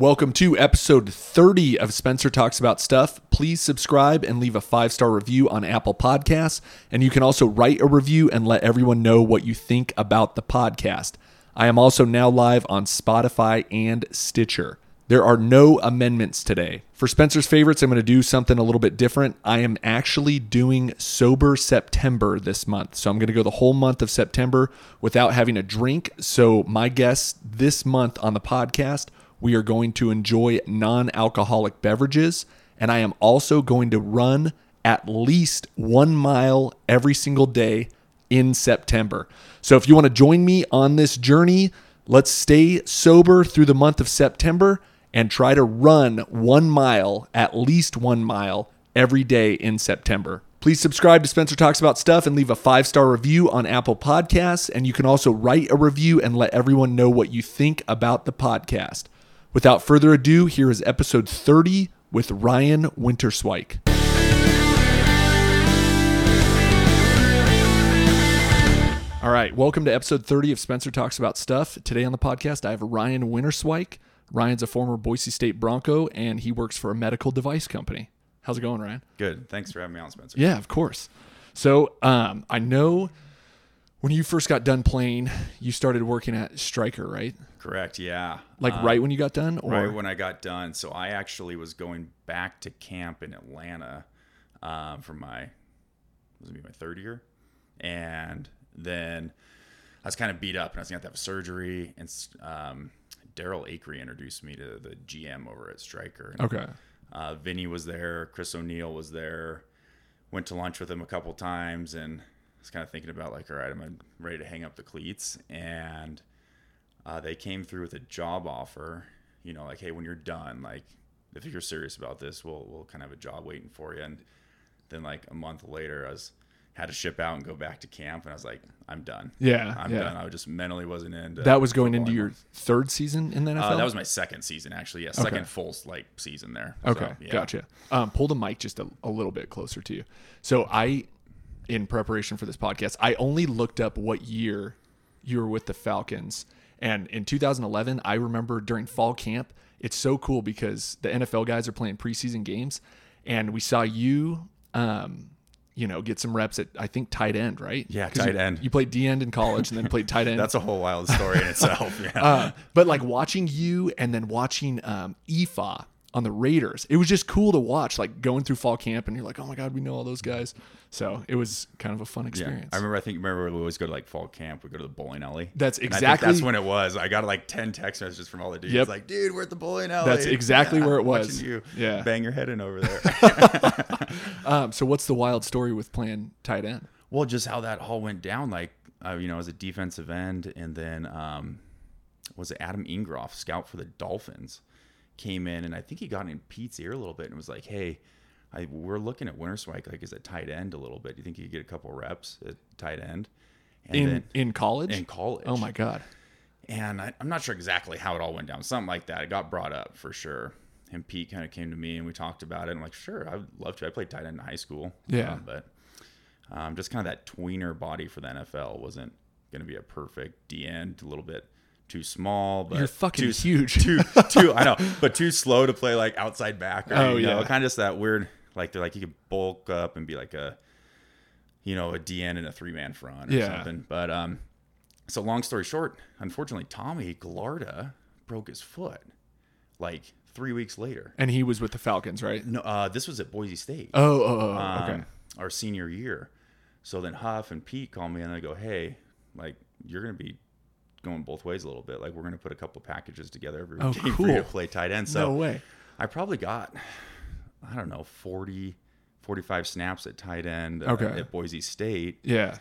Welcome to episode 30 of Spencer Talks About Stuff. Please subscribe and leave a five star review on Apple Podcasts. And you can also write a review and let everyone know what you think about the podcast. I am also now live on Spotify and Stitcher. There are no amendments today. For Spencer's favorites, I'm going to do something a little bit different. I am actually doing Sober September this month. So I'm going to go the whole month of September without having a drink. So, my guests this month on the podcast, we are going to enjoy non alcoholic beverages. And I am also going to run at least one mile every single day in September. So, if you want to join me on this journey, let's stay sober through the month of September and try to run one mile, at least one mile, every day in September. Please subscribe to Spencer Talks About Stuff and leave a five star review on Apple Podcasts. And you can also write a review and let everyone know what you think about the podcast. Without further ado, here is episode 30 with Ryan Winterswyk. All right, welcome to episode 30 of Spencer Talks About Stuff. Today on the podcast, I have Ryan Winterswyk. Ryan's a former Boise State Bronco and he works for a medical device company. How's it going, Ryan? Good. Thanks for having me on, Spencer. Yeah, of course. So, um, I know when you first got done playing, you started working at Stryker, right? Correct. Yeah. Like Um, right when you got done, or right when I got done. So I actually was going back to camp in Atlanta um, for my was it be my third year, and then I was kind of beat up and I was gonna have to have surgery. And um, Daryl Akery introduced me to the GM over at Stryker. Okay, Uh, Vinny was there. Chris O'Neill was there. Went to lunch with him a couple times and was kind of thinking about like, all right, I'm ready to hang up the cleats. And uh, they came through with a job offer. You know, like, hey, when you're done, like, if you're serious about this, we'll we'll kind of have a job waiting for you. And then like a month later, I was had to ship out and go back to camp, and I was like, I'm done. yeah, I'm yeah. done. I just mentally wasn't in. That was going into your third season in the NFL. Uh, that was my second season, actually. Yeah, second full like season there. So, Okay, yeah. gotcha. Um, pull the mic just a, a little bit closer to you. So I, in preparation for this podcast, I only looked up what year you were with the Falcons, and in 2011, I remember during fall camp, it's so cool because the NFL guys are playing preseason games, and we saw you. Um, you know, get some reps at I think tight end, right? Yeah, tight you- end. You played D end in college and then played tight end. That's a whole wild story in itself. Yeah. Uh, but like watching you and then watching um, Efa on the Raiders, it was just cool to watch. Like going through fall camp, and you're like, oh my god, we know all those guys. So it was kind of a fun yeah. experience. I remember. I think remember we always go to like fall camp. We go to the bowling alley. That's And I think exactly- that's when it was. I got like ten text messages from all the dudes. Yep. Like, dude, we're at the bowling alley. That's exactly where it was. You Yeah. bang your head in over there. um, so what's the wild story with playing tight end? well, just how that all went down. Like, uh, you know, as a defensive end, and then um, was it Adam Ingroff, scout for the Dolphins, came in, and I think he got in Pete's ear a little bit and was like, "Hey, I, we're looking at Winterswyk like as a tight end a little bit. Do you think you could get a couple reps at tight end?" And In then in college? in college. oh my god. and I, I'm not sure exactly how it all went down. Something like that. It got brought up for sure. And Pete kind of came to me and we talked about it. I'm like, sure, I would love to. I played tight end in high school. Yeah. Um, but um, just kind of that tweener body for the NFL wasn't going to be a perfect D end. A little bit too small, but You're fucking too, huge. Too, too, I know, but too slow to play like outside backer. Oh, you know, yeah. kind of just that weird. Like they're like you could bulk up and be like a, you know, a DN in a three man front or Yeah. something. But um, so long story short, unfortunately, Tommy Gallarda broke his foot like three weeks later. And he was with the Falcons, right? No, uh, this was at Boise State. Oh, oh, oh, um, okay. Our senior year. So then Huff and Pete call me and they go, "Hey, like you're gonna be going both ways a little bit. Like we're gonna put a couple packages together every Oh, game for you to cool. play tight end." So no way. I probably got, I don't know, 40, 45 snaps at tight end uh, Okay. at Boise State Yeah.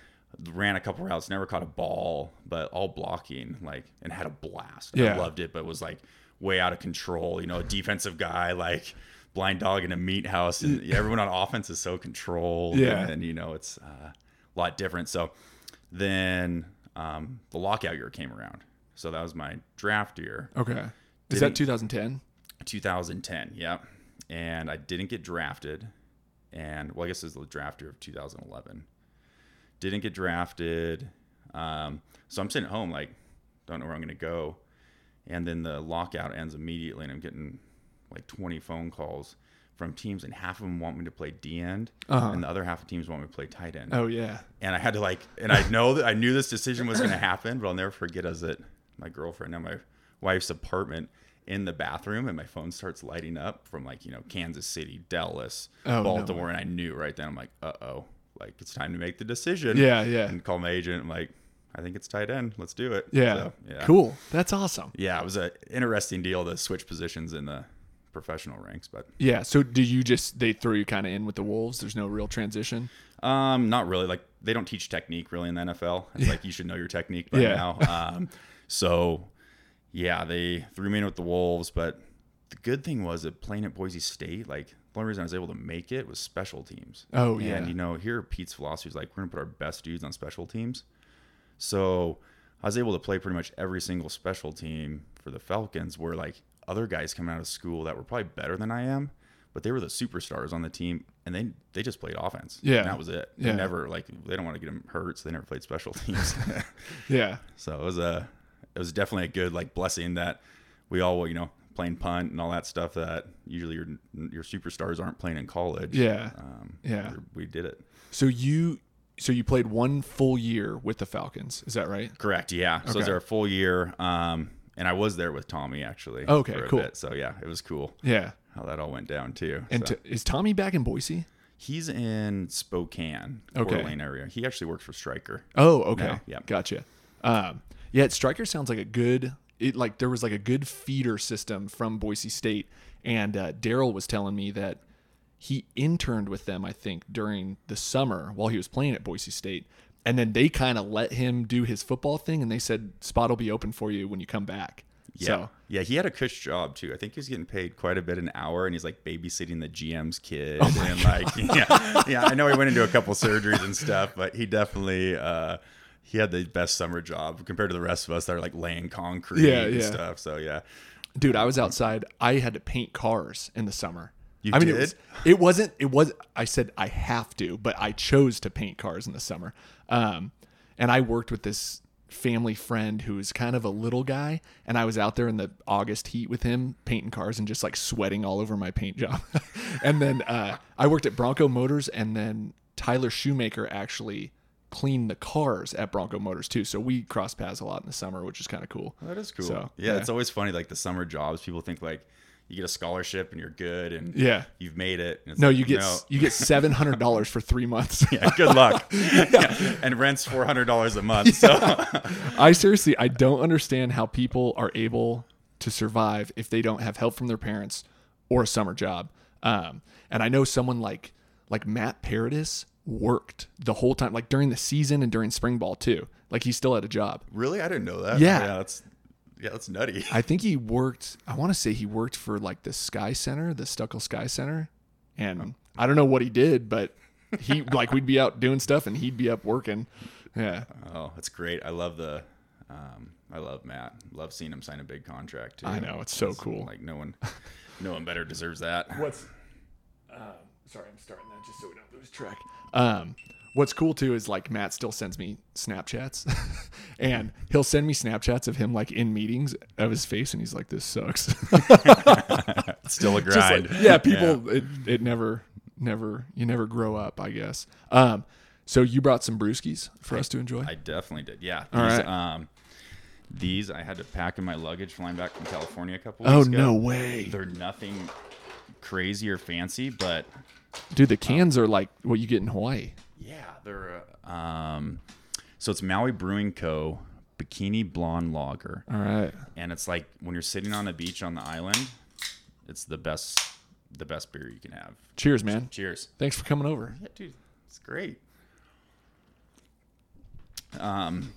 ran a couple routes, never caught a ball, but all blocking, like, and had a blast. Yeah. I loved it, but was like way out of control. You know, a defensive guy, like blind dog in a meat house, and everyone on offense is so controlled. Yeah. and, you know it's uh, a lot different. So then um, the lockout year came around, so that was my draft year, Okay. Is that 2010? 2010. Yep, and I didn't get drafted, and well, I guess it was the draft year of 2011. Didn't get drafted, um, so I'm sitting at home like, don't know where I'm gonna go, and then the lockout ends immediately, and I'm getting like 20 phone calls from teams, and half of them want me to play D end, Uh-huh. and the other half of teams want me to play tight end. Oh yeah. And I had to like, and I know that I knew this decision was going to happen, but I'll never forget. I was at my girlfriend and my wife's apartment in the bathroom, and my phone starts lighting up from like you know Kansas City, Dallas, Oh, no Baltimore, and I knew right then. I'm like, uh oh, like it's time to make the decision. Yeah, yeah. And call my agent. I'm like, I think it's tight end. Let's do it. Yeah. So, yeah. Cool. That's awesome. Yeah, it was an interesting deal to switch positions in the professional ranks, but Yeah. So do you just they throw you kind of in with the wolves? There's no real transition. Um, not really. Like they don't teach technique really in the NFL. It's like you should know your technique by Yeah. now. Um, so yeah, they threw me in with the Wolves, but the good thing was that playing at Boise State, like the only reason I was able to make it was special teams. Oh, and, yeah. And you know, here Pete's philosophy is like we're gonna put our best dudes on special teams. So I was able to play pretty much every single special team for the Falcons where like other guys coming out of school that were probably better than I am, but they were the superstars on the team and they they just played offense. Yeah. And that was it. Yeah. They never like they don't want to get them hurt, so they never played special teams. Yeah. so it was a it was definitely a good like blessing that we all you know playing punt and all that stuff that usually your your superstars aren't playing in college. Yeah. Um, Yeah. we did it. So you so you played one full year with the Falcons. Is that right? Correct. Yeah. So it was Okay. our full year. Um, and I was there with Tommy actually. Okay, for a cool. Bit. So yeah, it was cool Yeah. how that all went down too. And So- to, is Tommy back in Boise? he's in Spokane, Okay. Coeur d'Alene area. He actually works for Stryker. Oh, okay. No, yeah. Gotcha. Um, yeah, Stryker sounds like a good. It like there was like a good feeder system from Boise State, and uh, Daryl was telling me that he interned with them. I think during the summer while he was playing at Boise State, and then they kind of let him do his football thing, and they said spot will be open for you when you come back. Yeah. So Yeah, he had a cush job too. I think he was getting paid quite a bit an hour and he's like babysitting the GM's kid Oh and like yeah. Yeah, I know he went into a couple surgeries and stuff, but he definitely uh he had the best summer job compared to the rest of us that are like laying concrete Yeah, and yeah. stuff. So yeah. dude i was outside i had to paint cars in the summer You i mean it did? was it wasn't it was i said i have to but i chose to paint cars in the summer um and i worked with this family friend who was kind of a little guy and i was out there in the august heat with him painting cars and just like sweating all over my paint job and then uh i worked at bronco motors and then tyler shoemaker actually cleaned the cars at bronco motors too so we cross paths a lot in the summer which is kind of cool That is cool. So, yeah, yeah. it's always funny like the summer jobs. People think like you get a scholarship and you're good and Yeah. you've made it. No, like, you get no. you get seven hundred dollars for three months. yeah, good luck. Yeah. And rent's four hundred dollars a month. So I seriously, I don't understand how people are able to survive if they don't have help from their parents or a summer job. Um, and I know someone like like Matt Paradis worked the whole time, like during the season and during spring ball too. Like he still had a job. really, I didn't know that. Yeah. yeah, that's yeah, that's nutty. I think he worked. I want to say he worked for like the Sky Center, the Stueckle Sky Center, and I don't know what he did, but he like we'd be out doing stuff and he'd be up working. Yeah. Oh, that's great. I love the um I love Matt. Love seeing him sign a big contract too. I know, it's so That's, cool. Like no one no one better deserves that. What's um, sorry, I'm starting that just so we don't lose track. Um, what's cool too is like Matt still sends me Snapchats, and he'll send me Snapchats of him like in meetings of his face, and he's like, "This sucks." Still a Just like- grind. yeah, people, It, it never, never, you never grow up, I guess. Um, so you brought some brewskis for us to enjoy. I definitely did. Yeah. All These, right. um these I had to pack in my luggage flying back from California a couple oh weeks ago. no way, They're nothing crazy or fancy, but dude! The cans are like what you get in Hawaii. Yeah, they're uh, um so it's Maui Brewing Co. Bikini Blonde Lager. All right, and it's like when you're sitting on a beach on the island, it's the best the best beer you can have. cheers, man. Cheers. Thanks for coming over. Yeah, dude, it's great. Um,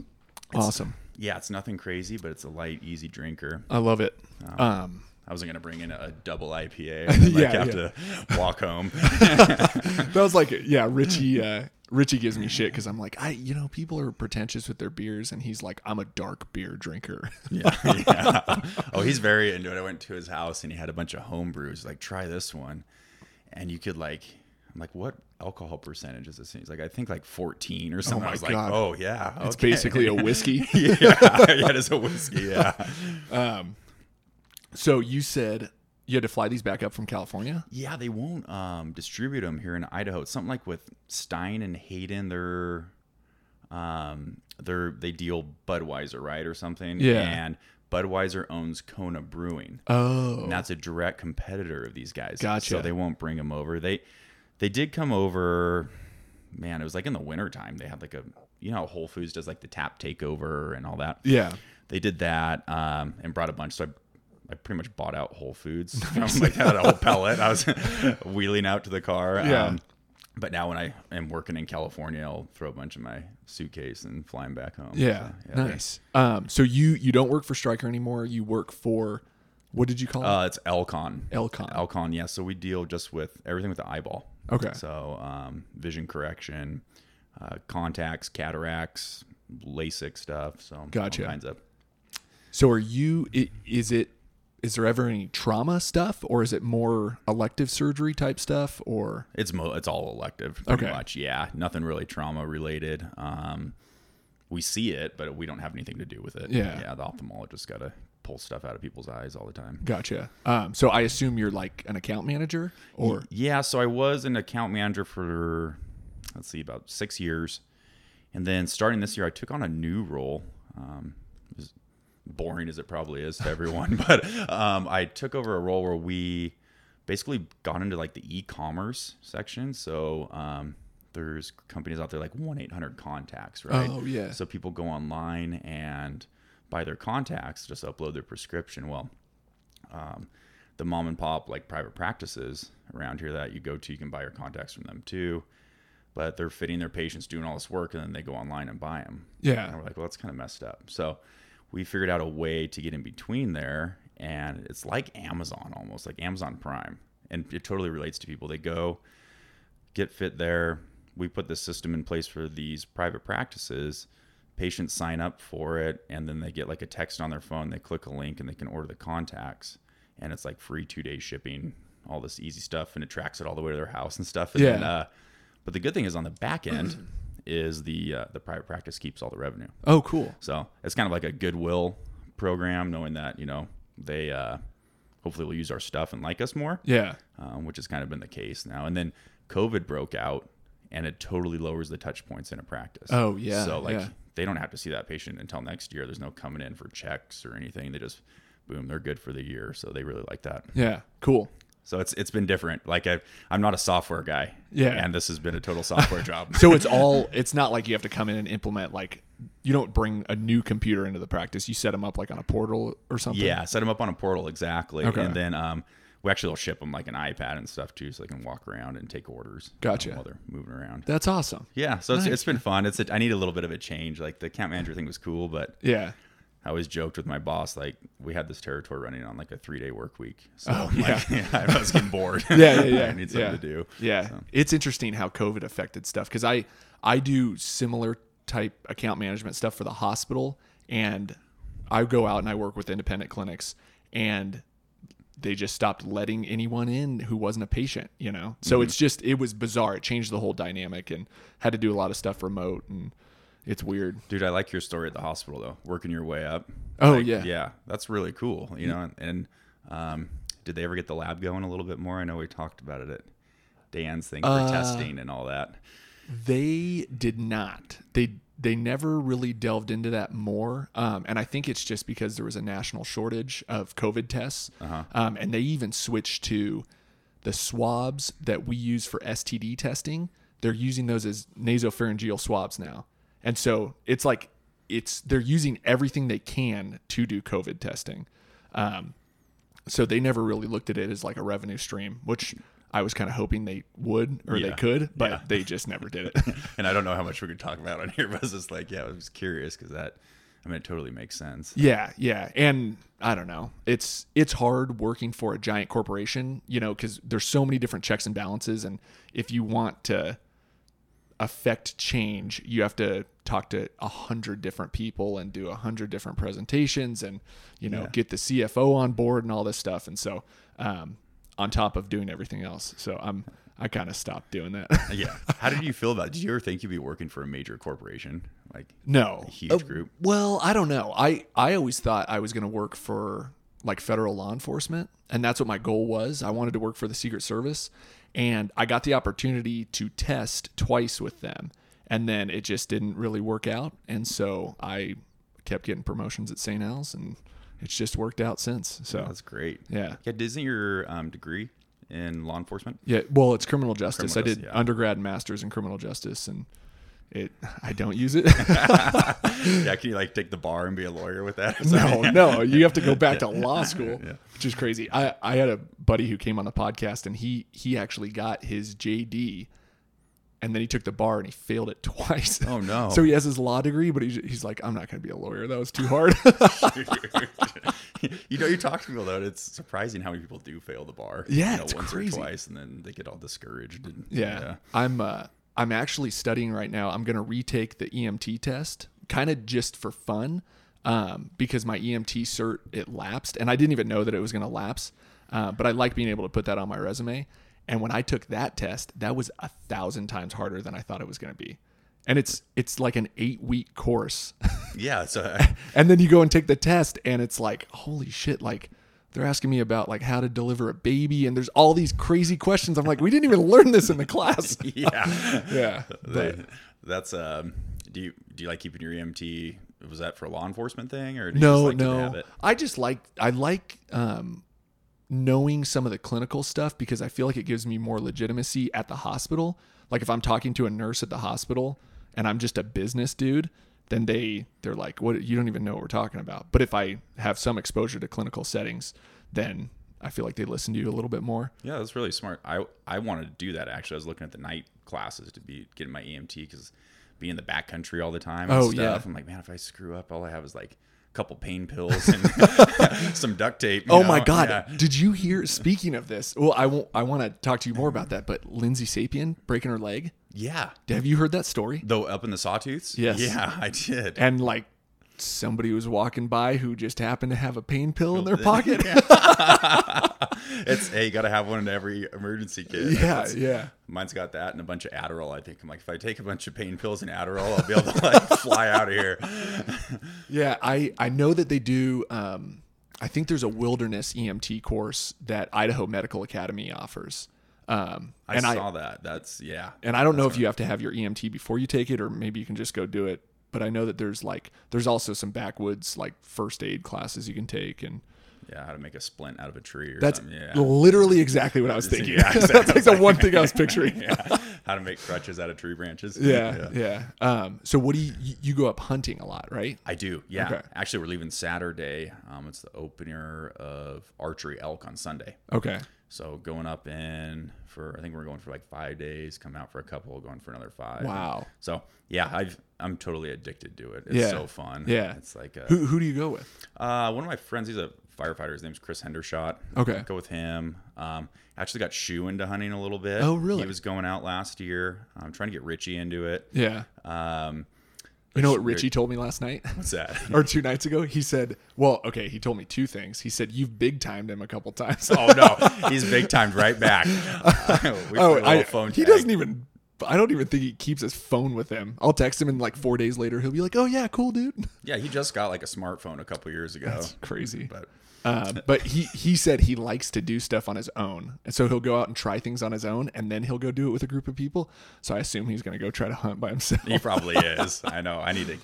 Awesome. yeah, it's nothing crazy, but it's a light, easy drinker. I love it. Um, I wasn't gonna bring in a double IPA and then, like Yeah, have yeah. to walk home. that was like yeah richie uh richie gives me shit because i'm like i you know people are pretentious with their beers and he's like i'm a dark beer drinker yeah, yeah. Oh, he's very into it. I went to his house and he had a bunch of home brews. Like, try this one, and you could like, I'm like, what alcohol percentage is this? And he's like, I think like 14 or something. my I was God. like, oh yeah, it's basically a whiskey yeah, yeah, it is a whiskey. Yeah, So you said you had to fly these back up from California. Yeah, they won't um, distribute them here in Idaho. It's something like with Stein and Hayden. They're um, they're they deal Budweiser, right, or something. Yeah. And Budweiser owns Kona Brewing, Oh, and that's a direct competitor of these guys. Gotcha. So they won't bring them over. They they did come over. Man, it was like in the wintertime. They had like a you know Whole Foods does like the tap takeover and all that. yeah. They did that um, and brought a bunch. So I, I pretty much bought out Whole Foods. I'm like had a whole pellet. I was wheeling out to the car. Um, Yeah. but now when I am working in California, I'll throw a bunch in my suitcase and fly 'em back home. Yeah, So, yeah, nice. Um, so you you don't work for Stryker anymore. You work for what did you call it? Uh, it's Alcon. Alcon. Alcon, yeah. So we deal just with everything with the eyeball. Okay. So um, vision correction, uh, contacts, cataracts, LASIK stuff. So Gotcha. all kinds of. So are you? Is it? Is there ever any trauma stuff, or is it more elective surgery type stuff, or It's mo- it's all elective, pretty Okay. much. Yeah, nothing really trauma related. Um, we see it, but we don't have anything to do with it. Yeah. yeah. The ophthalmologist got to pull stuff out of people's eyes all the time. gotcha? Um, so I assume you're like an account manager, or Yeah, so I was an account manager for let's see, about six years, and then starting this year, I took on a new role. Um, boring as it probably is to everyone, but um, I took over a role where we basically got into like the e-commerce section. So um, there's companies out there like one eight hundred contacts, right? Oh, yeah. So people go online and buy their contacts, just upload their prescription. Well, um, the mom and pop like private practices around here that you go to, you can buy your contacts from them too. But they're fitting their patients, doing all this work, and then they go online and buy them. Yeah. And we're like, well, that's kind of messed up. So we figured out a way to get in between there, and it's like Amazon almost, like Amazon Prime, and it totally relates to people. They go get fit there. We put the system in place for these private practices. Patients sign up for it, and then they get like a text on their phone. They click a link, and they can order the contacts, and it's like free two day shipping, all this easy stuff, and it tracks it all the way to their house and stuff. And Yeah. Then, uh, but the good thing is on the back end is the uh, the private practice keeps all the revenue. oh, cool. So it's kind of like a goodwill program, knowing that you know they uh, hopefully will use our stuff and like us more Yeah, um, which has kind of been the case now. And then COVID broke out, and it totally lowers the touch points in a practice. Oh, yeah, So like yeah. they don't have to see that patient until next year. There's no coming in for checks or anything. They just boom, they're good for the year. So they really like that. yeah, cool. So it's it's been different. Like I, I'm not a software guy. Yeah. And this has been a total software job. So it's all. It's not like you have to come in and implement like you don't bring a new computer into the practice. You set them up like on a portal or something. Yeah, set them up on a portal exactly, Okay. and then um, we actually will ship them like an iPad and stuff too, so they can walk around and take orders. Gotcha. while they're moving around. that's awesome. Yeah, so it's, it's been fun. It's a, I need a little bit of a change. Like the account manager thing was cool, but Yeah, I always joked with my boss like we had this territory running on like a three day work week. So Oh, I'm like, I was getting bored. yeah, yeah, yeah. I need something yeah. to do. Yeah, So. it's interesting how COVID affected stuff because I I do similar type account management stuff for the hospital, and I go out and I work with independent clinics, and they just stopped letting anyone in who wasn't a patient. You know, so Mm-hmm. it's just it was bizarre. It changed the whole dynamic and had to do a lot of stuff remote, and it's weird. Dude, I like your story at the hospital though, working your way up. Oh, Like, yeah. yeah, that's really cool. You know, and um, did they ever get the lab going a little bit more? I know we talked about it at Dan's thing for Uh, testing and all that. They did not. They they never really delved into that more, um, and I think it's just because there was a national shortage of COVID tests, um, and they even switched to the swabs that we use for STD testing. They're using those as nasopharyngeal swabs now, and so it's like it's they're using everything they can to do COVID testing. Um, so they never really looked at it as like a revenue stream, which I was kind of hoping they would or they could, but Yeah. they just never did it. And I don't know how much we could talk about on here, but it's just like, yeah, I was curious because that, I mean, it totally makes sense. yeah, yeah, and I don't know. It's it's hard working for a giant corporation, you know, because there's so many different checks and balances, and if you want to affect change, you have to talk to a hundred different people and do a hundred different presentations, and you know, Yeah. get the CFO on board and all this stuff, and so um, on top of doing everything else, so I'm I kind of stopped doing that. Yeah. How did you feel about it? Did you ever think you'd be working for a major corporation? Like, No, huge Uh, group? Well, I don't know. I I always thought I was going to work for like federal law enforcement, and that's what my goal was. I wanted to work for the Secret Service, and I got the opportunity to test twice with them, and then it just didn't really work out, and so I kept getting promotions at St. Al's, and it's just worked out since. So That's great. yeah. Yeah, isn't your um, degree in law enforcement? Yeah, well, it's criminal justice. Criminal I did yeah. undergrad and masters in criminal justice, and it I don't use it. yeah, can you like take the bar and be a lawyer with that? no, no, you have to go back to law school, which is crazy. I I had a buddy who came on the podcast, and he he actually got his JD, and then he took the bar and he failed it twice. Oh, no. so he has his law degree, but he's he's like, I'm not going to be a lawyer. That was too hard. you know, you talk to people though, it's surprising how many people do fail the bar. Yeah, you know, it's once crazy. or twice, and then they get all discouraged. And, Yeah. I'm uh I'm actually studying right now. I'm going to retake the EMT test kind of just for fun um because my EMT cert it lapsed and I didn't even know that it was going to lapse. Uh, but I like being able to put that on my resume. And when I took that test, that was a thousand times harder than I thought it was going to be. And it's it's like an 8-week course. yeah. So and then you go and take the test and it's like holy shit like they're asking me about like how to deliver a baby and there's all these crazy questions i'm like we didn't even learn this in the class yeah, yeah They- that's um. Do you do you like keeping your EMT? Was that for a law enforcement thing, or do you no just like to no have it? i just like i like um knowing some of the clinical stuff because i feel like it gives me more legitimacy at the hospital like if i'm talking to a nurse at the hospital and i'm just a business dude then they they're like what you don't even know what we're talking about but if i have some exposure to clinical settings then i feel like they listen to you a little bit more Yeah, that's really smart. I I wanted to do that actually. I was looking at the night classes to be getting my EMT because being in the backcountry all the time. And Oh, stuff, yeah. I'm like, man, if I screw up, all I have is like couple pain pills and some duct tape. Oh my? God! Yeah. Did you hear? Speaking of this, well, I won't. I want to talk to you more about that. But Lindsay Sapien breaking her leg. Yeah. Have you heard that story? Though up in the sawtooths. Yes. Yeah, I did. And like somebody was walking by who just happened to have a pain pill in their pocket. it's hey, you got to have one in every emergency kit. yeah, That's- yeah. Mine's got that and a bunch of Adderall. I think I'm like, if I take a bunch of pain pills and Adderall, I'll be able to like fly out of here. Yeah, I I know that they do. Um, I think there's a wilderness EMT course that Idaho Medical Academy offers. Um, I and saw I that. That's yeah. and I don't know if you have to have your EMT before you take it, or maybe you can just go do it. But I know that there's like there's also some backwoods like first aid classes you can take, and Yeah, how to make a splint out of a tree or that's something. Yeah. literally exactly what I was thinking. Yeah, that's like the one thing I was picturing. yeah. How to make crutches out of tree branches. Yeah, yeah. Um, so what do you you- you go up hunting a lot, right? I do. Yeah. Okay. Actually, we're leaving Saturday. Um, it's the opener of archery elk on Sunday. Okay. So going up in for I think we're going for like five days. Come out for a couple, going for another five. Wow. So yeah, I've I'm totally addicted to it. It's Yeah. so fun. Yeah. It's like a, Who who do you go with? uh, one of my friends. He's a firefighter. His name's Chris Hendershot. Okay. Go with him. Um, actually got Shu into hunting a little bit. Oh, really? He was going out last year. I'm trying to get Richie into it. Yeah. Um, You know what Richie told me last night? what's that? or two nights ago? He said, well, okay, he told me two things. He said, you've big timed him a couple times. oh no, he's big timed right back. we oh, I, he doesn't even, I don't even think he keeps his phone with him. I'll text him and like four days later, he'll be like, oh yeah, cool, dude. Yeah, he just got like a smartphone a couple years ago. That's crazy. But Uh, but he, he said he likes to do stuff on his own. And so he'll go out and try things on his own and then he'll go do it with a group of people. So I assume he's going to go try to hunt by himself. he probably is. I know. I need to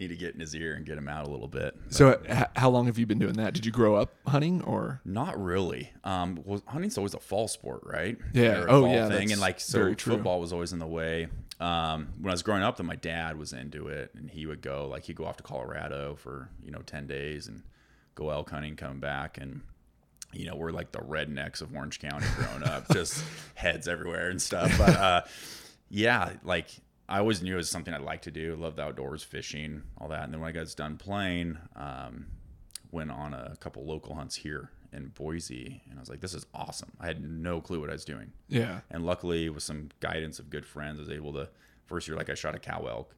need to get in his ear and get him out a little bit. So h- how long have you been doing that? Did you grow up hunting or? Not really. Um, well, hunting's always a fall sport, right? Yeah. Oh, yeah, Thing. And like, so football was always in the way. Um, when I was growing up, then my dad was into it, and he would go like he'd go off to Colorado for you know ten days and go elk hunting, come back, and you know we're like the rednecks of Orange County growing up, just heads everywhere and stuff. But uh, yeah, like I always knew it was something I'd like to do. Loved the outdoors, fishing, all that. And then when I got done playing, um, went on a couple local hunts here in Boise, and I was like, "This is awesome." I had no clue what I was doing, Yeah. and luckily, with some guidance of good friends, I was able to. First year, like I shot a cow elk,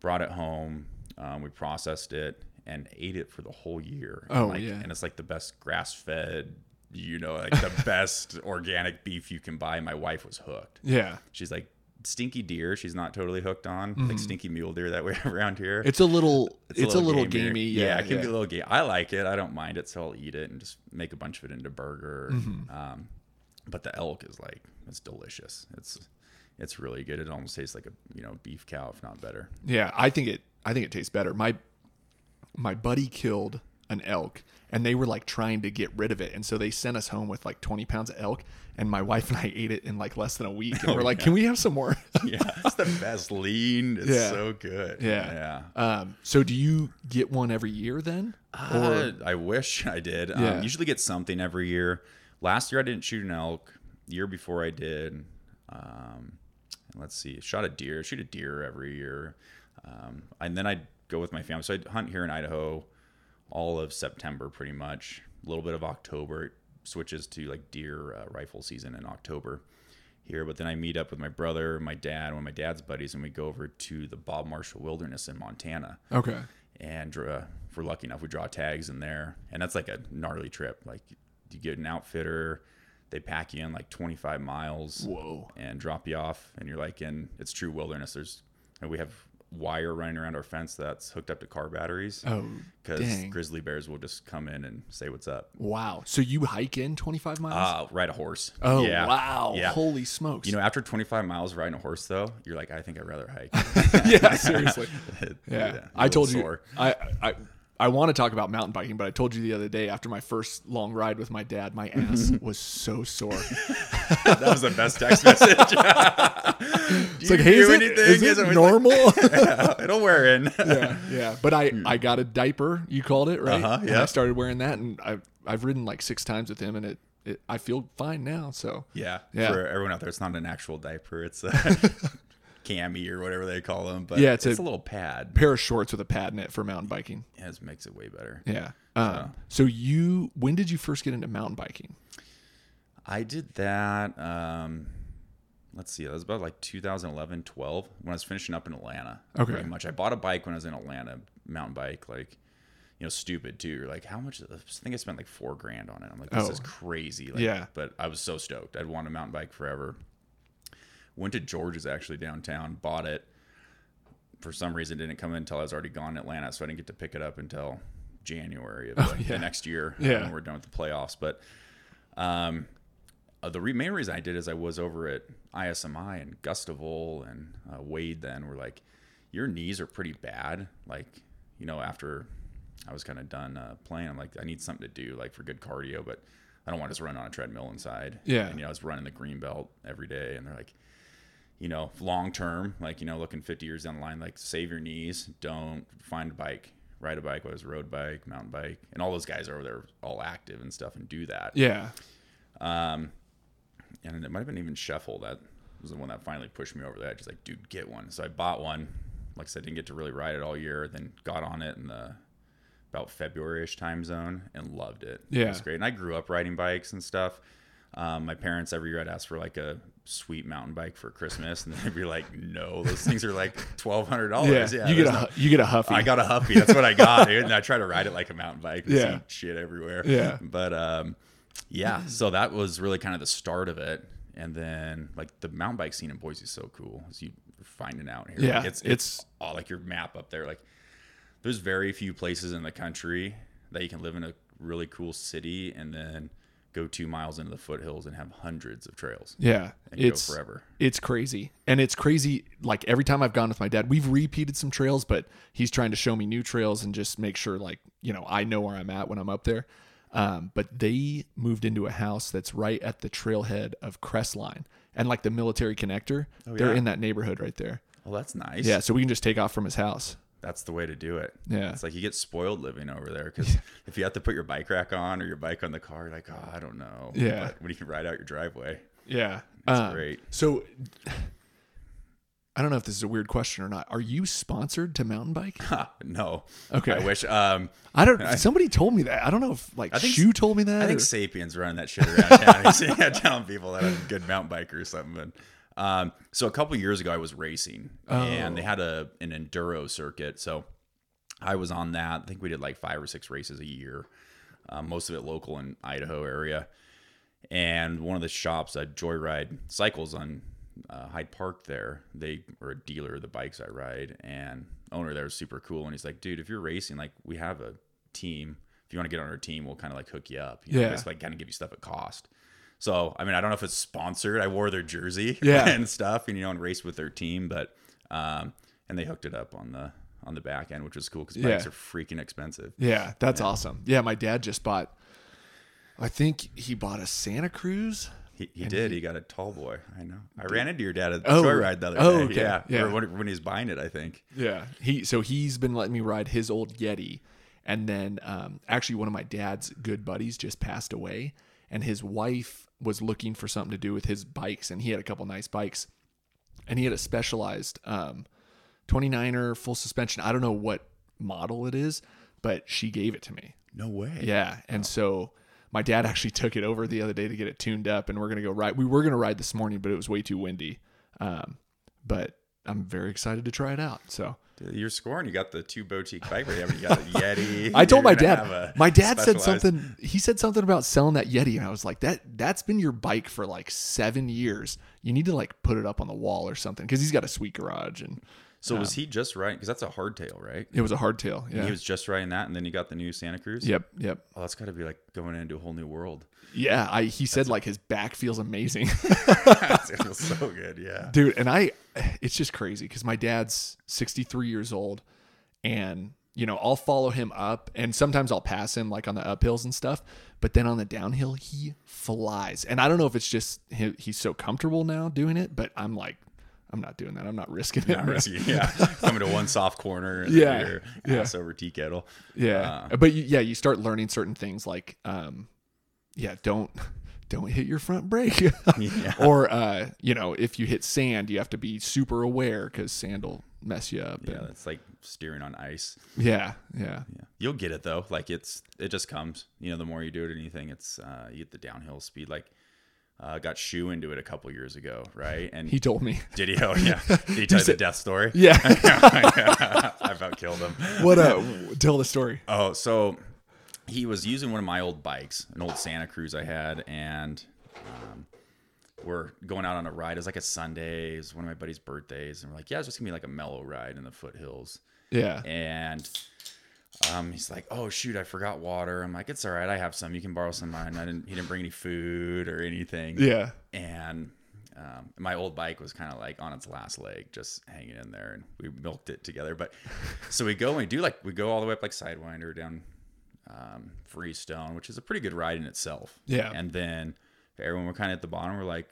brought it home, um, we processed it, and ate it for the whole year. Oh, and like, yeah. and it's like the best grass fed. You know, like the best organic beef you can buy. My wife was hooked Yeah. she's like stinky deer. She's not totally hooked on like stinky mule deer that way around here. It's a little. It's, a little, gamier. gamey. Yeah, it can be a little game. I like it. I don't mind it, so I'll eat it and just make a bunch of it into burger. Mm-hmm. Um, but the elk is like it's delicious. It's it's really good. It almost tastes like a you know beef cow, if not better. Yeah, I think it. I think it tastes better. My my buddy killed an elk, and they were like trying to get rid of it, and so they sent us home with like twenty pounds of elk, and my wife and I ate it in like less than a week, and we're like, "Can we have some more?" Yeah, it's the best lean. It's Yeah. so good. yeah. yeah. Um. So do you get one every year then? Uh, I wish I did. Yeah. Um, usually get something every year. Last year I didn't shoot an elk. The year before I did. Um, let's see, shot a deer. Shoot a deer every year, um, and then I'd go with my family. So I'd hunt here in Idaho all of September, pretty much. A little bit of October. It switches to like deer uh, rifle season in October here. But then I meet up with my brother, my dad, one of my dad's buddies, and we go over to the Bob Marshall Wilderness in Montana Okay. and uh, if we're lucky enough, we draw tags in there, and that's like a gnarly trip. Like you get an outfitter, they pack you in like 25 miles, Whoa. and drop you off, and you're like in it's true wilderness. There's and we have wire running around our fence that's hooked up to car batteries Oh, because grizzly bears will just come in and say what's up. Wow. So you hike in twenty five miles? Uh, ride a horse. oh yeah. wow. Yeah. Holy smokes. You know, after 25 miles riding a horse, though, you're like, I think I'd rather hike. yeah. Seriously. Yeah. you're I told little you. I I I want to talk about mountain biking, but I told you the other day after my first long ride with my dad, my ass was so sore. that was the best text message. It's like, hey, is it, is He's it normal? like, It'll wear in. yeah, yeah. But I, I got a diaper. You called it right. Uh-huh, And yeah. I started wearing that, and I've I've ridden like six times with him, and it, it I feel fine now. So Yeah. Yeah. For everyone out there, it's not an actual diaper. It's a chamois or whatever they call them. But Yeah, yeah, it's it's, a- a, little pad. pair of shorts with a pad in it for mountain biking. It just makes it way better. Yeah. Um, so you, when did you first get into mountain biking? I did that. Um, let's see, that was about like 2011, 12 when I was finishing up in Atlanta. Okay. Pretty much. I bought a bike when I was in Atlanta, mountain bike, like, you know, stupid too. You're like, how much? I think I spent like four grand on it. I'm like, this Oh. is crazy. Like, Yeah. But I was so stoked. I'd wanted a mountain bike forever. Went to George's actually downtown, bought it. For some reason, it didn't come in until I was already gone in Atlanta, so I didn't get to pick it up until January of the, Oh, yeah. the next year Yeah. when we're done with the playoffs. But um, uh, the re- main reason I did is I was over at ISMI and Gustavol and uh, Wade. Then were like, your knees are pretty bad. Like, you know, after I was kind of done uh, playing, I'm like, I need something to do, like for good cardio, but I don't want to just run on a treadmill inside. Yeah. And, you know, I was running the green belt every day, and they're like, you know, long term, like, you know, looking 50 years down the line, like, save your knees. Don't find a bike, ride a bike, whether it's road bike, mountain bike. And all those guys are over there all active and stuff and do that. Yeah. Um, and it might have been even Sheffel that was the one that finally pushed me over the edge. He's like, dude, get one. So I bought one. Like I said, didn't get to really ride it all year. Then got on it in the about February-ish time zone and loved it. Yeah. it was great. And I grew up riding bikes and stuff. Um, my parents every year I'd ask for like a sweet mountain bike for Christmas, and they'd be like, "No, those things are like twelve hundred dollars." Yeah. you get a no- you get a huffy. I got a Huffy. That's what I got, dude. And I try to ride it like a mountain bike. Yeah. shit everywhere. Yeah. But um, yeah. So that was really kind of the start of it. And then like the mountain bike scene in Boise is so cool. As you are finding out here. Yeah, Like, it's it's- it's all like your map up there. Like there's very few places in the country that you can live in a really cool city and then go two miles into the foothills and have hundreds of trails. yeah. And It's go forever. It's crazy. And it's crazy. Like every time I've gone with my dad, we've repeated some trails, but he's trying to show me new trails and just make sure, like, you know, I know where I'm at when I'm up there. Um, but they moved into a house that's right at the trailhead of Crestline and like the military connector. They're Oh, in that neighborhood right there. Well, that's nice. Yeah. So we can just take off from his house. That's the way to do it. Yeah. It's like you get spoiled living over there because if you have to put your bike rack on or your bike on the car, you're like, oh, I don't know. Yeah. But when you can ride out your driveway, Yeah. it's Um, great. So I don't know if this is a weird question or not. Are you sponsored to mountain bike? Ha, no. Okay. I wish. Um, I don't. Somebody told me that. I don't know if like I think- Shoe told me that. I think Sapiens running that shit around town. Yeah, telling people that I'm a good mountain biker or something. But, um, so a couple years ago, I was racing and Oh. they had a an enduro circuit. So I was on that. I think we did like five or six races a year, um, most of it local in Idaho area. And one of the shops, uh, Joyride Cycles on uh, Hyde Park there. They were a dealer of the bikes I ride, and owner there was super cool. And he's like, dude, if you're racing, like we have a team. If you want to get on our team, we'll kind of like hook you up. You know, Yeah. Just like kind of give you stuff at cost. So I mean, I don't know if it's sponsored. I wore their jersey Yeah. and stuff, and you know, and raced with their team, but um, and they hooked it up on the on the back end, which was cool because bikes Yeah. are freaking expensive. Yeah, that's awesome. Yeah, my dad just bought. I think he bought a Santa Cruz. He, he did. He got a tall boy. I know. I ran into your dad at the Oh. Joyride the other Oh, day. okay. Yeah. Yeah. Or when, when he was buying it, I think. Yeah, he so he's been letting me ride his old Yeti, and then um, actually one of my dad's good buddies just passed away, and his wife was looking for something to do with his bikes, and he had a couple nice bikes, and he had a specialized um, 29er full suspension. I don't know what model it is, but she gave it to me. No way. Yeah, and so my dad actually took it over the other day to get it tuned up, and we're gonna go ride. We were gonna ride this morning, but it was way too windy. Um, but I'm very excited to try it out. So You're scoring. You got the two boutique bike right You got the Yeti. I told You're my dad. My dad said something. He said something about selling that Yeti, and I was like, "That that's been your bike for like seven years. You need to like put it up on the wall or something." Because he's got a sweet garage, and So was he just riding? Because that's a hardtail, right? it was a hardtail. Yeah. He was just riding that, and then he got the new Santa Cruz. yep. Yep. Oh, that's got to be like going into a whole new world. Yeah. I. He said like his back feels amazing. it feels so good. Yeah. dude and i it's just crazy because my dad's 63 years old and you know i'll follow him up and sometimes i'll pass him like on the uphills and stuff but then on the downhill he flies and i don't know if it's just he, he's so comfortable now doing it but i'm like i'm not doing that i'm not risking it Not risky. Yeah. Coming to one soft corner. And Yeah. Your Yeah. ass over tea kettle. yeah Uh, but you, yeah you start learning certain things like um yeah don't don't hit your front brake Yeah. or uh you know if you hit sand you have to be super aware because sand will mess you up Yeah. and- That's like steering on ice. yeah yeah Yeah. You'll get it though. Like it's it just comes. You know, the more you do it anything, it's uh you get the downhill speed. Like uh got shoe into it a couple years ago, right? And he told me did he oh yeah. Did he tell you the death story? yeah I about killed him. what uh tell the story Oh, so he was using one of my old bikes, an old Santa Cruz I had, and um, we're going out on a ride. It was like a Sunday. It was one of my buddy's birthdays, and we're like, "Yeah, it's just gonna be like a mellow ride in the foothills." yeah And um, he's like, "Oh shoot, I forgot water." I'm like, "It's all right. I have some. You can borrow some of mine." I didn't. He didn't bring any food or anything. yeah And um, my old bike was kind of like on its last leg, just hanging in there, and we milked it together. But so we go and we do like we go all the way up like Sidewinder down um, Freestone, which is a pretty good ride in itself. Yeah. And then everyone we're kind of at the bottom. We're like,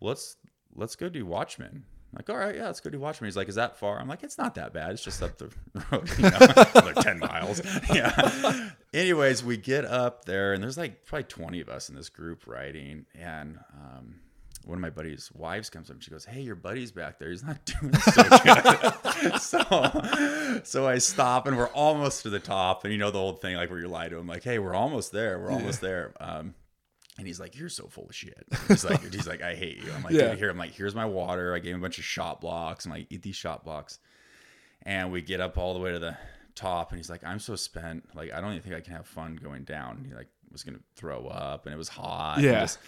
let's let's go do Watchmen. I'm like, all right, yeah, let's go do Watchmen. He's like, is that far? I'm like, it's not that bad. It's just up the road, you know, like 10 miles. Yeah. Anyways, we get up there, and there's like probably 20 of us in this group riding. And um, one of my buddy's wives comes up and she goes, Hey, your buddy's back there. He's not doing so good. so, so I stop, and we're almost to the top. And you know, the old thing, like where you lie to him, like, Hey, we're almost there. We're almost there. Um, and he's like, "You're so full of shit." He's like, "He's like, I hate you." I'm like, Yeah. "Dude, "Here." I'm like, "Here's my water." I gave him a bunch of Shot Bloks. I'm like, "Eat these Shot Bloks." And we get up all the way to the top, and he's like, "I'm so spent. Like, I don't even think I can have fun going down." He like was gonna throw up, and it was hot. Yeah. just-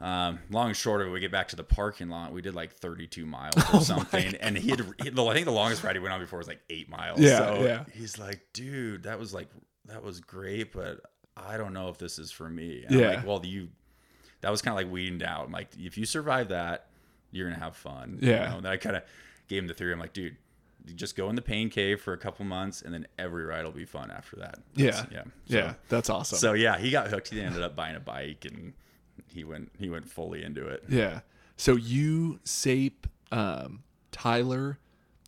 um, long and short of it, we get back to the parking lot. We did like 32 miles or something, and he had. He, I think the longest ride he went on before was like eight miles. Yeah, so yeah. He's like, dude, that was like that was great, but I don't know if this is for me. And I'm Yeah. like, well, you that was kind of like weeding out. I'm like, if you survive that, you're gonna have fun. Yeah. You know? And I kind of gave him the theory. I'm like, dude, you just go in the pain cave for a couple months, and then every ride will be fun after that. yeah yeah, So- yeah that's awesome So yeah, he got hooked. He ended up buying a bike, and he went he went fully into it. yeah so you sape um tyler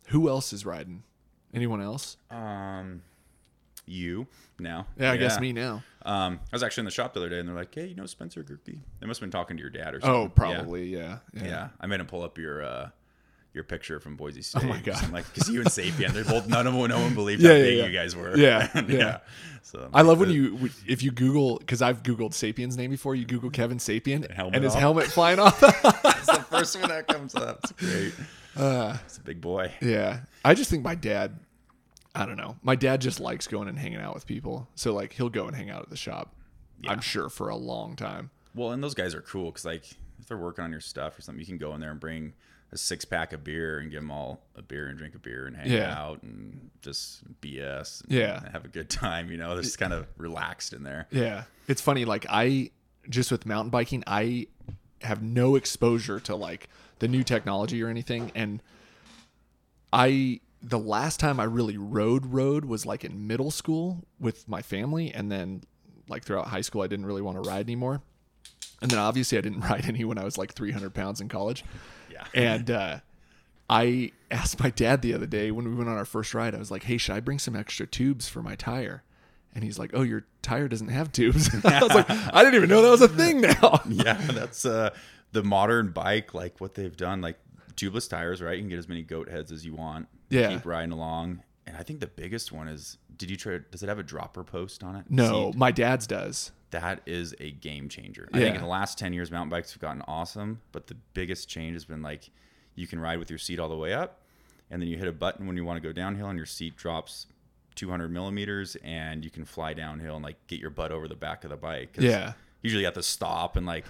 who else is riding anyone else Um, you now? yeah i guess me now Um, I was actually in the shop the other day, and they're like, "Hey, you know Spencer Gerke? They must have been talking to your dad or something." oh probably yeah yeah, Yeah, I made him pull up your uh, your picture from Boise State. Oh my God. I'm like, because you and Sapien, they're both none of them, no one believed Yeah, how yeah, big yeah. you guys were. Yeah, And, yeah. So I love when you if you Google because I've Googled Sapien's name before. You Google Kevin Sapien helmet and his off. helmet flying off. It's the first one that comes up. It's great. Uh, It's a big boy. yeah, I just think my dad. I don't know. My dad just likes going and hanging out with people. So like he'll go and hang out at the shop. I'm sure for a long time. Well, and those guys are cool because like if they're working on your stuff or something, you can go in there and bring a six pack of beer and give them all a beer and drink a beer and hang Yeah. out and just BS. and Yeah. have a good time. You know, they're just kind of relaxed in there. Yeah. It's funny, like I just with mountain biking, I have no exposure to like the new technology or anything. And I the last time I really rode rode was like in middle school with my family, and then like throughout high school I didn't really want to ride anymore. And then obviously I didn't ride any when I was like 300 pounds in college. Yeah. And uh, I asked my dad the other day when we went on our first ride, I was like, hey, should I bring some extra tubes for my tire? And he's like, oh, your tire doesn't have tubes. I was like, I didn't even know that was a thing now. yeah, that's uh the modern bike, like what they've done, like tubeless tires, right? You can get as many goat heads as you want. Yeah. Keep riding along. And I think the biggest one is did you try does it have a dropper post on it? No, Seat? my dad's does. that is a game changer. I think in the last 10 years, mountain bikes have gotten awesome, but the biggest change has been like you can ride with your seat all the way up, and then you hit a button when you want to go downhill, and your seat drops 200 millimeters, and you can fly downhill and like get your butt over the back of the bike. Yeah. Usually you have to stop and like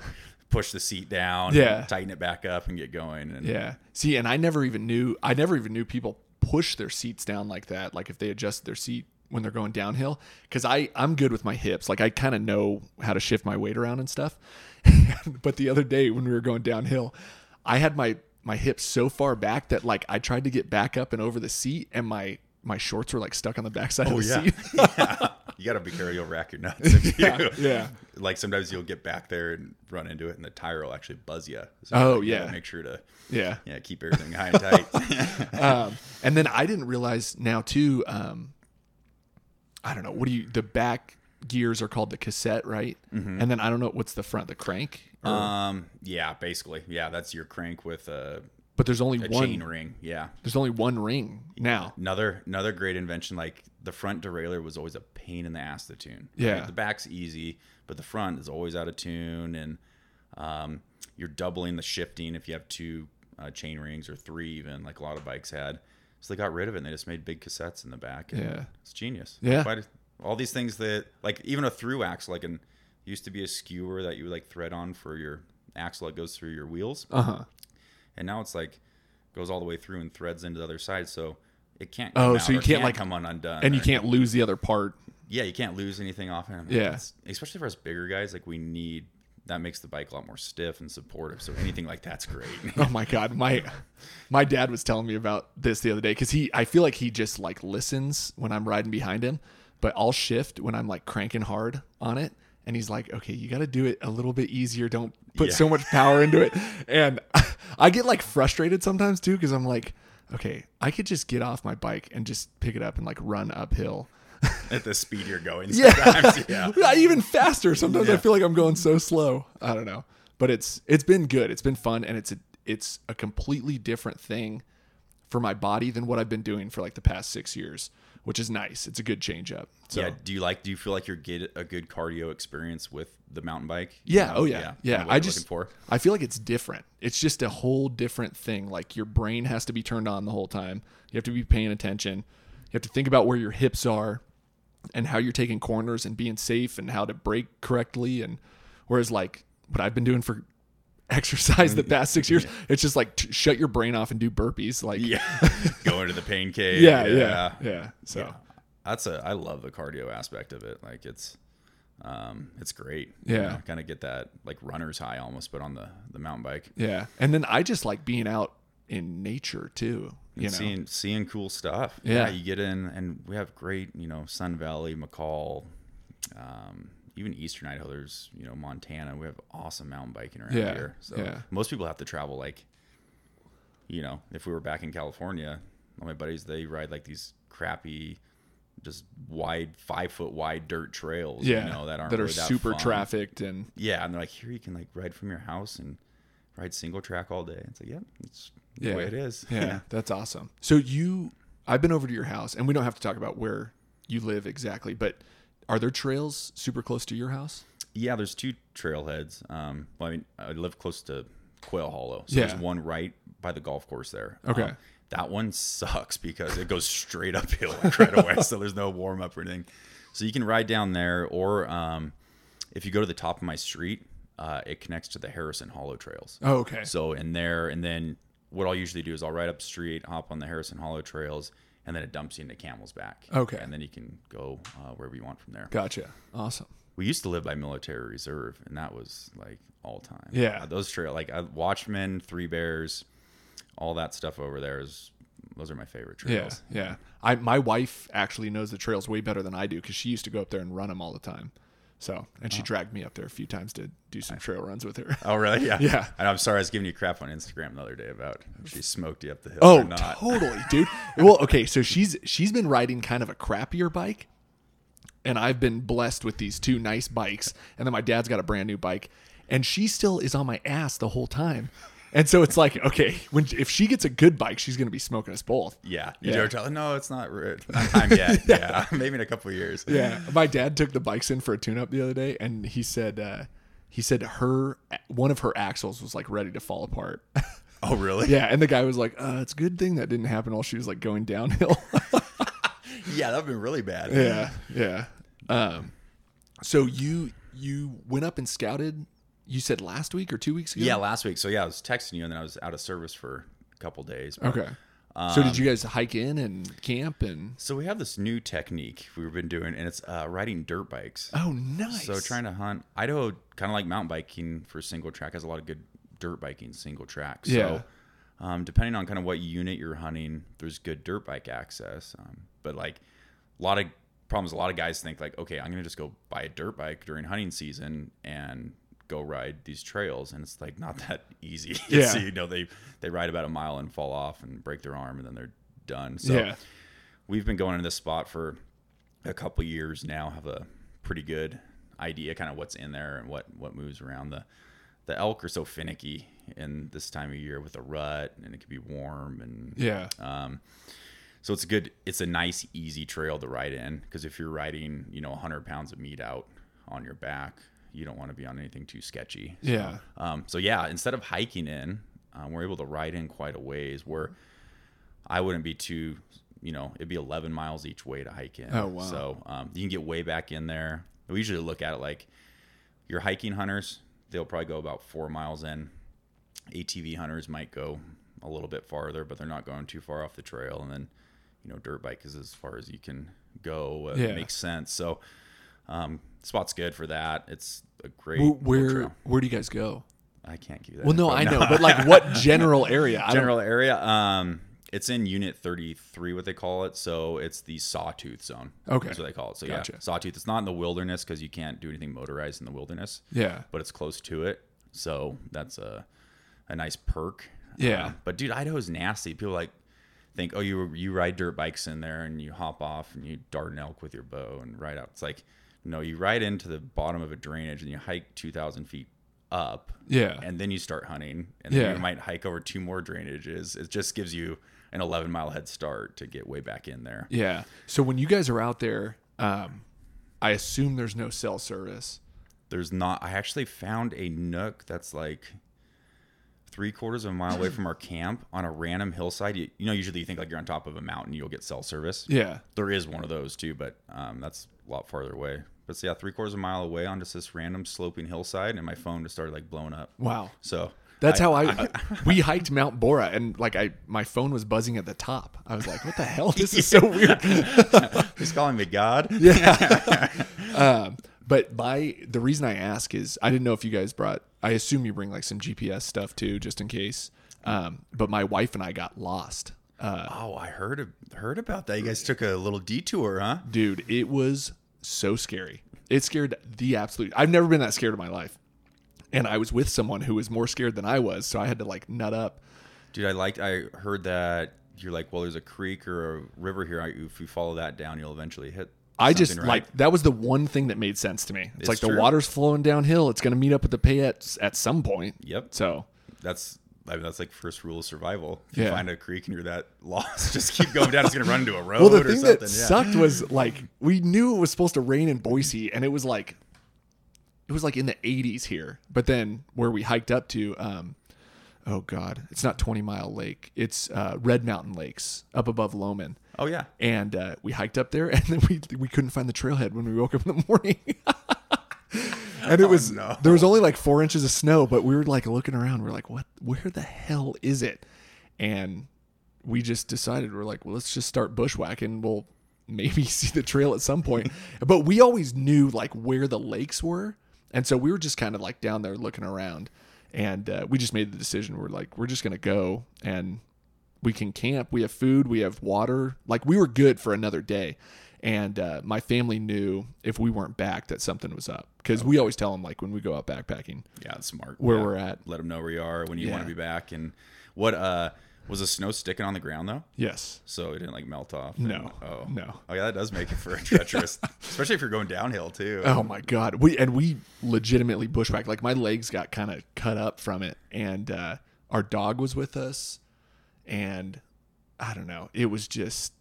push the seat down, Yeah. and tighten it back up, and get going. And Yeah. See, and I never even knew, I never even knew people push their seats down like that. Like if they adjust their seat when they're going downhill. Cause I, I'm good with my hips. Like I kind of know how to shift my weight around and stuff. but the other day when we were going downhill, I had my, my hips so far back that like I tried to get back up and over the seat and my, my shorts were like stuck on the backside Oh of the yeah. seat. yeah. You gotta be careful, you'll rack your nuts. If you, Yeah, yeah. Like sometimes you'll get back there and run into it, and the tire will actually buzz you. So Oh, you yeah. Make sure to yeah. yeah keep everything high and tight. um, and then I didn't realize now too. Um, I don't know. What do you? The back gears are called the cassette, right? And then I don't know what's the front, the crank. Or- um. Yeah. Basically. Yeah. That's your crank with a, but there's only a one. chain ring. Yeah. There's only one ring now. Another another great invention. Like the front derailleur was always a pain in the ass to tune. Yeah. The back's easy, but the front is always out of tune, and um, you're doubling the shifting if you have two uh, chain rings or three, even like a lot of bikes had. So they got rid of it and they just made big cassettes in the back. And Yeah. It's genius. Yeah. Quite all these things that like even a through axle, like an used to be a skewer that you would like thread on for your axle that goes through your wheels Uh huh. And now it's like goes all the way through and threads into the other side so it can't Oh, out so you can't, like- come on undone And you can't lose the other part. yeah you can't lose anything off it Yeah. Especially for us bigger guys like we need that makes the bike a lot more stiff and supportive so anything like that's great Oh my god, my my dad was telling me about this the other day because he I feel like he just like listens when I'm riding behind him, but I'll shift when I'm like cranking hard on it, and he's like, okay, you got to do it a little bit easier. Don't put Yeah. so much power into it, and I get like frustrated sometimes too because I'm like, okay, I could just get off my bike and just pick it up and like run uphill. at the speed you're going Yeah. sometimes yeah Yeah, even faster. Sometimes I feel like I'm going so slow. I don't know, but it's it's been good. It's been fun, and it's a it's a completely different thing for my body than what I've been doing for like the past six years, which is nice. It's a good change up. So yeah do you like do you feel like you're get a good cardio experience with the mountain bike yeah, You know, oh yeah, kinda yeah. I just I feel like it's different. It's just a whole different thing. Like your brain has to be turned on the whole time. You have to be paying attention. You have to think about where your hips are and how you're taking corners and being safe and how to brake correctly. And whereas like what I've been doing for exercise the past six years, it's just like t- shut your brain off and do burpees. Like yeah go into the pain cave yeah, yeah, yeah. So that's a I love the cardio aspect of it. Like it's um it's great. Yeah. kind of get that like runner's high almost, but on the the mountain bike. yeah, and then I just like being out in nature too. You And know, seeing seeing cool stuff. Yeah. you get in and we have great, you know, Sun Valley, McCall, um, even Eastern Idaho. There's you know Montana. We have awesome mountain biking around Yeah, here. So yeah. most people have to travel like, you know, if we were back in California, all my buddies they ride like these crappy, just wide five foot wide dirt trails. yeah, you know that aren't that are really super fun. trafficked and Yeah, and they're like, here you can like ride from your house and ride single track all day. It's like, yeah, it's Yeah. the way it is. Yeah, that's awesome. So you, I've been over to your house, and we don't have to talk about where you live exactly, but are there trails super close to your house? Yeah, there's two trailheads. Um, well, I mean, I live close to Quail Hollow, so Yeah. there's one right by the golf course there. Okay. Um, that one sucks because it goes straight uphill like, right away, so there's no warm up or anything. So you can ride down there, or um, if you go to the top of my street, uh, it connects to the Harrison Hollow trails. Oh, okay. So in there, and then what I'll usually do is I'll ride up the street, hop on the Harrison Hollow trails, and then it dumps you into Camel's Back. Okay. And then you can go uh, wherever you want from there. Gotcha. Awesome. We used to live by Military Reserve, and that was like all time. Yeah. Uh, those trail like uh, Watchman, Three Bears, all that stuff over there is. Those are my favorite trails. Yeah, yeah. I my wife actually knows the trails way better than I do because she used to go up there and run them all the time. So, and she dragged me up there a few times to do some trail runs with her. Oh really? Yeah. Yeah. And I'm sorry, I was giving you crap on Instagram the other day about if she smoked you up the hill Oh, or not. totally, dude. Well, okay, so she's she's been riding kind of a crappier bike, and I've been blessed with these two nice bikes, and then my dad's got a brand new bike, and she still is on my ass the whole time. And so it's like, okay, when if she gets a good bike, she's gonna be smoking us both. Yeah. You Yeah. don't tell no, it's not re- not time yet. yeah. Maybe in a couple of years. Yeah, my dad took the bikes in for a tune-up the other day, and he said uh, he said her one of her axles was like ready to fall apart. Oh really? yeah, and the guy was like, uh, "It's a good thing that didn't happen while she was like going downhill." Yeah, that'd been really bad. yeah, yeah. Um, so you you went up and scouted. You said last week or two weeks ago. Yeah, last week. So yeah, I was texting you and then I was out of service for a couple days. But- Okay. so did you guys hike in and camp and? So we have this new technique we've been doing, and it's uh, riding dirt bikes. Oh, nice. So trying to hunt Idaho, kind of like mountain biking for single track, has a lot of good dirt biking single track. So, Yeah. um, depending on kind of what unit you're hunting, there's good dirt bike access. Um, but like a lot of problems, a lot of guys think like, okay, I'm gonna just go buy a dirt bike during hunting season and go ride these trails, and it's like not that easy. Yeah. so, you know, they they ride about a mile and fall off and break their arm, and then they're done. So yeah. we've been going to this spot for a couple years now have a pretty good idea kind of what's in there and what what moves around the the elk are so finicky in this time of year with the rut and it can be warm and Yeah. um so it's a good it's a nice easy trail to ride in because if you're riding you know 100 pounds of meat out on your back you don't want to be on anything too sketchy So, Yeah. um, so yeah instead of hiking in um, we're able to ride in quite a ways where I wouldn't be too, you know, it'd be 11 miles each way to hike in. Oh, wow. So um, you can get way back in there. We usually look at it like your hiking hunters, they'll probably go about four miles in. ATV hunters might go a little bit farther, but they're not going too far off the trail. And then, you know, dirt bike is as far as you can go. Uh, Yeah. Makes sense. So um, spot's good for that. It's a great Wh- Where where do you guys go? I can't give you that. Well, no. I know, but like what general area? General area. Um, it's in Unit 33, what they call it. So it's the Sawtooth Zone. Okay. That's what they call it. So Gotcha. yeah, Sawtooth. It's not in the wilderness because you can't do anything motorized in the wilderness, Yeah. but it's close to it. So that's a a nice perk. Yeah. Um, but dude, Idaho's nasty. People like think, oh, you you ride dirt bikes in there and you hop off and you dart an elk with your bow and ride out. It's like, no, you ride into the bottom of a drainage and you hike 2,000 feet up Yeah. and then you start hunting, and then Yeah. you might hike over two more drainages. It just gives you an 11 mile head start to get way back in there. Yeah. So when you guys are out there, um, I assume there's no cell service. There's not. I actually found a nook that's like three quarters of a mile away from our camp on a random hillside. You, you know, usually you think like you're on top of a mountain, you'll get cell service. Yeah. There is one of those too, but um, that's a lot farther away. But so yeah, three quarters of a mile away on just this random sloping hillside, and my phone just started like blowing up. Wow. So That's how I, we hiked Mount Borah and like I my phone was buzzing at the top. I was like, what the hell? This is so weird. he's calling me God. Um, but by the reason I ask is I didn't know if you guys brought. I assume you bring like some GPS stuff too, just in case. Um, but my wife and I got lost. Uh, Oh, I heard heard about that. You guys took a little detour, huh? dude, it was so scary. It scared the absolute. I've never been that scared in my life, and I was with someone who was more scared than I was, so I had to like nut up. Dude, I liked. I heard that you're like, well, there's a creek or a river here. If you follow that down, you'll eventually hit. I just right? like that was the one thing that made sense to me. It's, It's like the water's flowing downhill. It's going to meet up with the Payette at some point. Yep. So That's I mean, that's like first rule of survival. If you find a creek and you're that lost, just keep going down. It's gonna run into a road well, the or thing something. that yeah. sucked was like we knew it was supposed to rain in Boise, and it was like it was like in the 80s here. But then where we hiked up to, um, oh god, it's not Twenty Mile Lake. It's uh, Red Mountain Lakes up above Lowman. Oh yeah. and uh, we hiked up there, and then we we couldn't find the trailhead when we woke up in the morning. and it was no. there was only like four inches of snow, but we were like looking around. We're like, what? Where the hell is it? And we just decided we're like, well, let's just start bushwhacking. We'll maybe see the trail at some point. but we always knew like where the lakes were, and so we were just kind of like down there looking around, and uh, we just made the decision. We're like, we're just gonna go and we can camp. We have food. We have water. Like we were good for another day. And uh, my family knew if we weren't back that something was up because we always tell them like when we go out backpacking Yeah, smart. where Yeah. we're at. Let them know where you are when you want to be back. And what uh was the snow sticking on the ground though? Yes. So it didn't like melt off. No. Oh No. Oh yeah, that does make it for a treacherous, especially if you're going downhill too. Oh my god. We and we legitimately bushwhacked. Like my legs got kind of cut up from it, and uh, our dog was with us, and I don't know. It was just,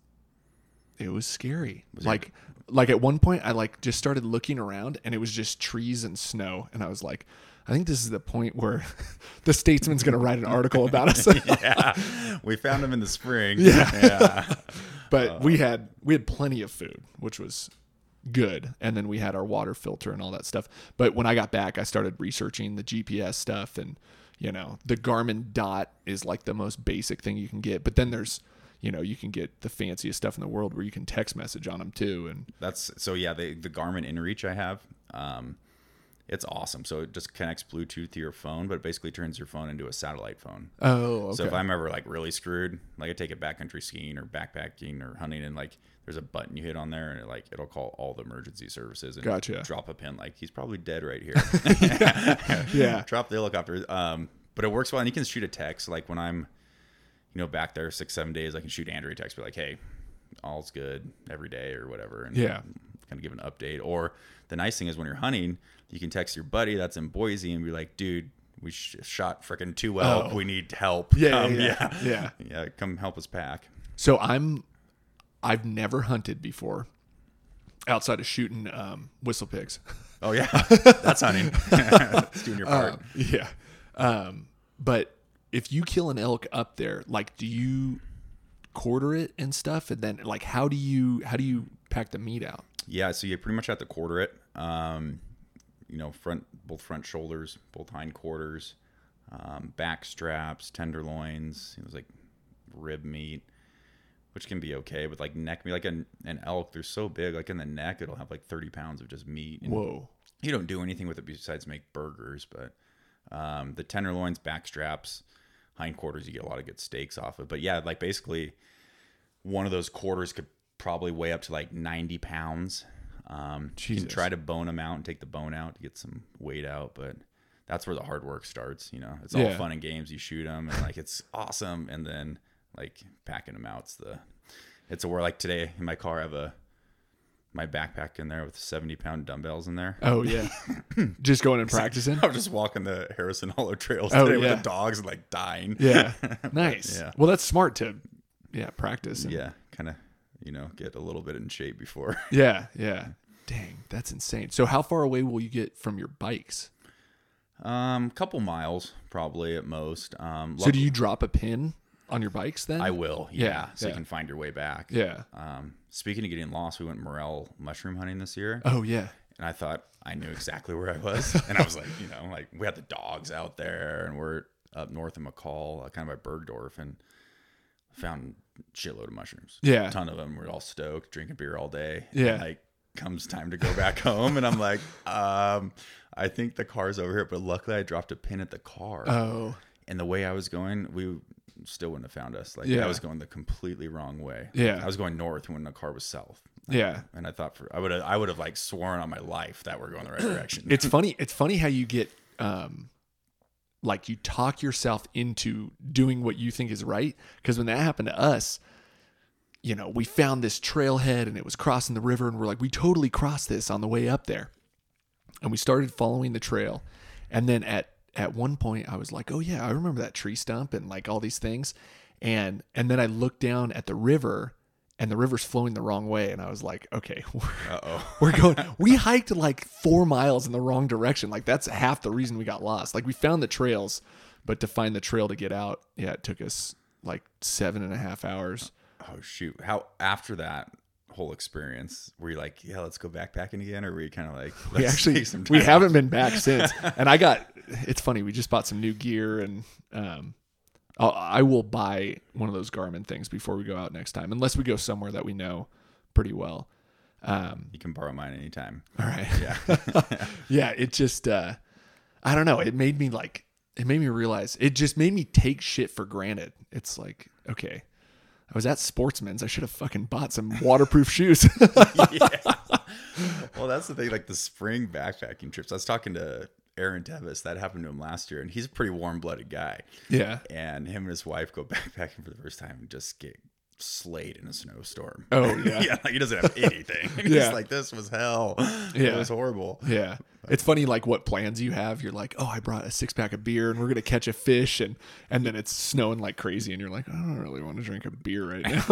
it was scary. like, like at one point, I like just started looking around, and it was just trees and snow, and I was like. I think this is the point where the statesman's going to write an article about us. yeah, we found them in the spring. Yeah. yeah. but we uh. had we had plenty of food, which was good, and then we had our water filter and all that stuff. But when I got back, I started researching the GPS stuff, and you know, the Garmin Dot is like the most basic thing you can get. But then there's you know, you can get the fanciest stuff in the world where you can text message on them too, and That's so yeah. The the Garmin InReach I have, um, it's awesome. So it just connects Bluetooth to your phone, but it basically turns your phone into a satellite phone. oh, okay. So if I'm ever like really screwed, like I take it backcountry skiing or backpacking or hunting, and like there's a button you hit on there, and it like it'll call all the emergency services and Gotcha. drop a pin. Like he's probably dead right here. Yeah. drop the helicopter. Um, but it works well, and you can shoot a text. Like when I'm, you know, back there six seven days, I can shoot Andrew a text, be like, hey, all's good every day or whatever, and Yeah. kind of give an update. Or the nice thing is when you're hunting, you can text your buddy that's in Boise and be like, dude. We sh- shot freaking two elk. Oh. We need help. Yeah, Come, yeah, yeah. yeah, yeah, come help us pack. So I'm I've never hunted before outside of shooting um, whistle pigs. Oh yeah, that's hunting. that's doing your part. Um, yeah. Um, but if you kill an elk up there, like, do you quarter it and stuff? And then, like, how do you how do you pack the meat out? yeah, so you pretty much have to quarter it. Um, you know, front both front shoulders, both hind quarters, um, back straps, tenderloins. It was like rib meat, which can be okay, but like neck meat, like an, an elk, they're so big. Like in the neck, it'll have like thirty pounds of just meat. And Whoa. you don't do anything with it besides make burgers, but um, the tenderloins, back straps, hindquarters, you get a lot of good steaks off of. But yeah, like basically, one of those quarters could probably weigh up to like 90 pounds. Um, you can try to bone them out and take the bone out to get some weight out, but that's where the hard work starts. You know, it's all Yeah. fun and games. You shoot them and like it's awesome, and then like packing them out's the. It's a where like today in my car I have a my backpack in there with 70 pound dumbbells in there. Oh yeah. Just going and practicing. I was just walking the Harrison Hollow trails Oh, today yeah. with the dogs and like dying. Yeah. Nice. Yeah. Well, that's smart to yeah practice. And, Yeah, kind of, you know, get a little bit in shape before. Yeah. Yeah. Dang, that's insane. So, how far away will you get from your bikes? Um, couple miles probably at most. Um, So, do you drop a pin on your bikes then? I will. Yeah, Yeah, so yeah. you can find your way back. Yeah. Um, speaking of getting lost, we went morel mushroom hunting this year, Oh yeah. and I thought I knew exactly where I was, and I was like, you know, like we had the dogs out there, and we're up north of McCall, uh, kind of by Burgdorf, and found a shitload of mushrooms. Yeah. a ton of them. We're all stoked, drinking beer all day. Yeah. Like comes time to go back home, and I'm like, um, I think the car's over here, but luckily I dropped a pin at the car, Oh. and the way I was going, we still wouldn't have found us. Like Yeah. I was going the completely wrong way. Yeah. I was going north when the car was south. Yeah. And I thought for I would have I would have like sworn on my life that we're going the right direction. It's funny. It's funny how you get um, like you talk yourself into doing what you think is right. Because when that happened to us, you know, we found this trailhead and it was crossing the river, and we're like, we totally crossed this on the way up there, and we started following the trail, and then at at one point I was like, oh yeah, I remember that tree stump and like all these things, and and then I looked down at the river. And the river's flowing the wrong way, and I was like, "Okay, we're, we're going we hiked like four miles in the wrong direction like that's half the reason we got lost like we found the trails but to find the trail to get out yeah it took us like seven and a half hours Oh shoot. How after that whole experience? Were you like, yeah, let's go backpacking again, or were you kind of like, we let's actually take some we time haven't been back since and i got it's funny we just bought some new gear and um I'll, i will buy one of those garmin things before we go out next time unless we go somewhere that we know pretty well um You can borrow mine anytime. all right Yeah. yeah it just uh i don't know it made me like it made me realize it just made me take shit for granted it's like okay i was at sportsman's i should have fucking bought some waterproof shoes well, that's the thing. Like the spring backpacking trips. I was talking to Aaron Devis. That happened to him last year, and he's a pretty warm-blooded guy. yeah And him and his wife go backpacking for the first time and just get slayed in a snowstorm. Oh, yeah. yeah. Like he doesn't have anything. He's Yeah. like, this was hell. Yeah. It was horrible. Yeah. It's funny like what plans you have. You're like, "Oh, I brought a six-pack of beer and we're going to catch a fish." And and then it's snowing like crazy and you're like, "I don't really want to drink a beer right now."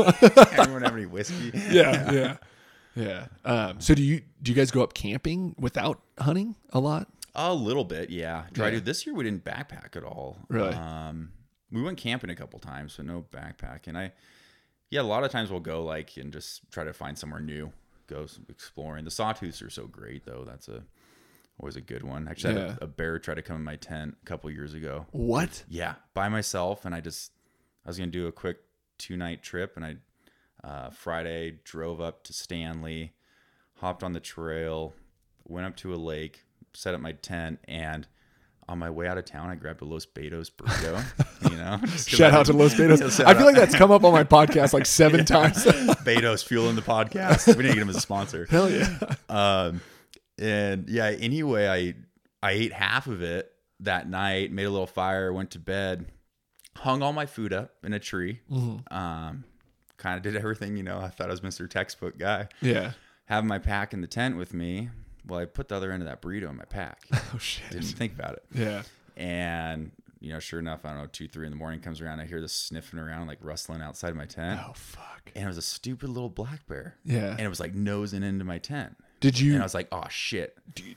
Anyone have any whiskey? yeah, yeah. Yeah. Um, so do you do you guys go up camping without hunting a lot? A little bit, yeah. Try Yeah. to. This year we didn't backpack at all. Really? Um, we went camping a couple times, but no backpack. And I, yeah, a lot of times we'll go like and just try to find somewhere new, go exploring. The sawtooths are so great though. That's a always a good one. Actually, I had a, a bear try to come in my tent a couple years ago. What? Yeah, by myself, and I just I was gonna do a quick two night trip, and I uh, Friday drove up to Stanley, hopped on the trail, went up to a lake, set up my tent, and on my way out of town, I grabbed a Los Betos burrito. you know, Shout out to Los Betos. I feel like that's come up on my podcast like seven times. Betos fueling the podcast. We need to get him as a sponsor. Hell yeah. Um, and yeah, anyway, I I ate half of it that night, made a little fire, went to bed, hung all my food up in a tree. Um, kind of did everything, you know. I thought I was Mr. Textbook guy. Yeah. Having my pack in the tent with me. Well, I put the other end of that burrito in my pack. Oh shit. Didn't think about it. Yeah. And you know, sure enough, I don't know, two, three in the morning comes around. I hear this sniffing around, like rustling outside of my tent, Oh fuck. and it was a stupid little black bear. Yeah. And it was like nosing into my tent. Did you And I was like, oh shit.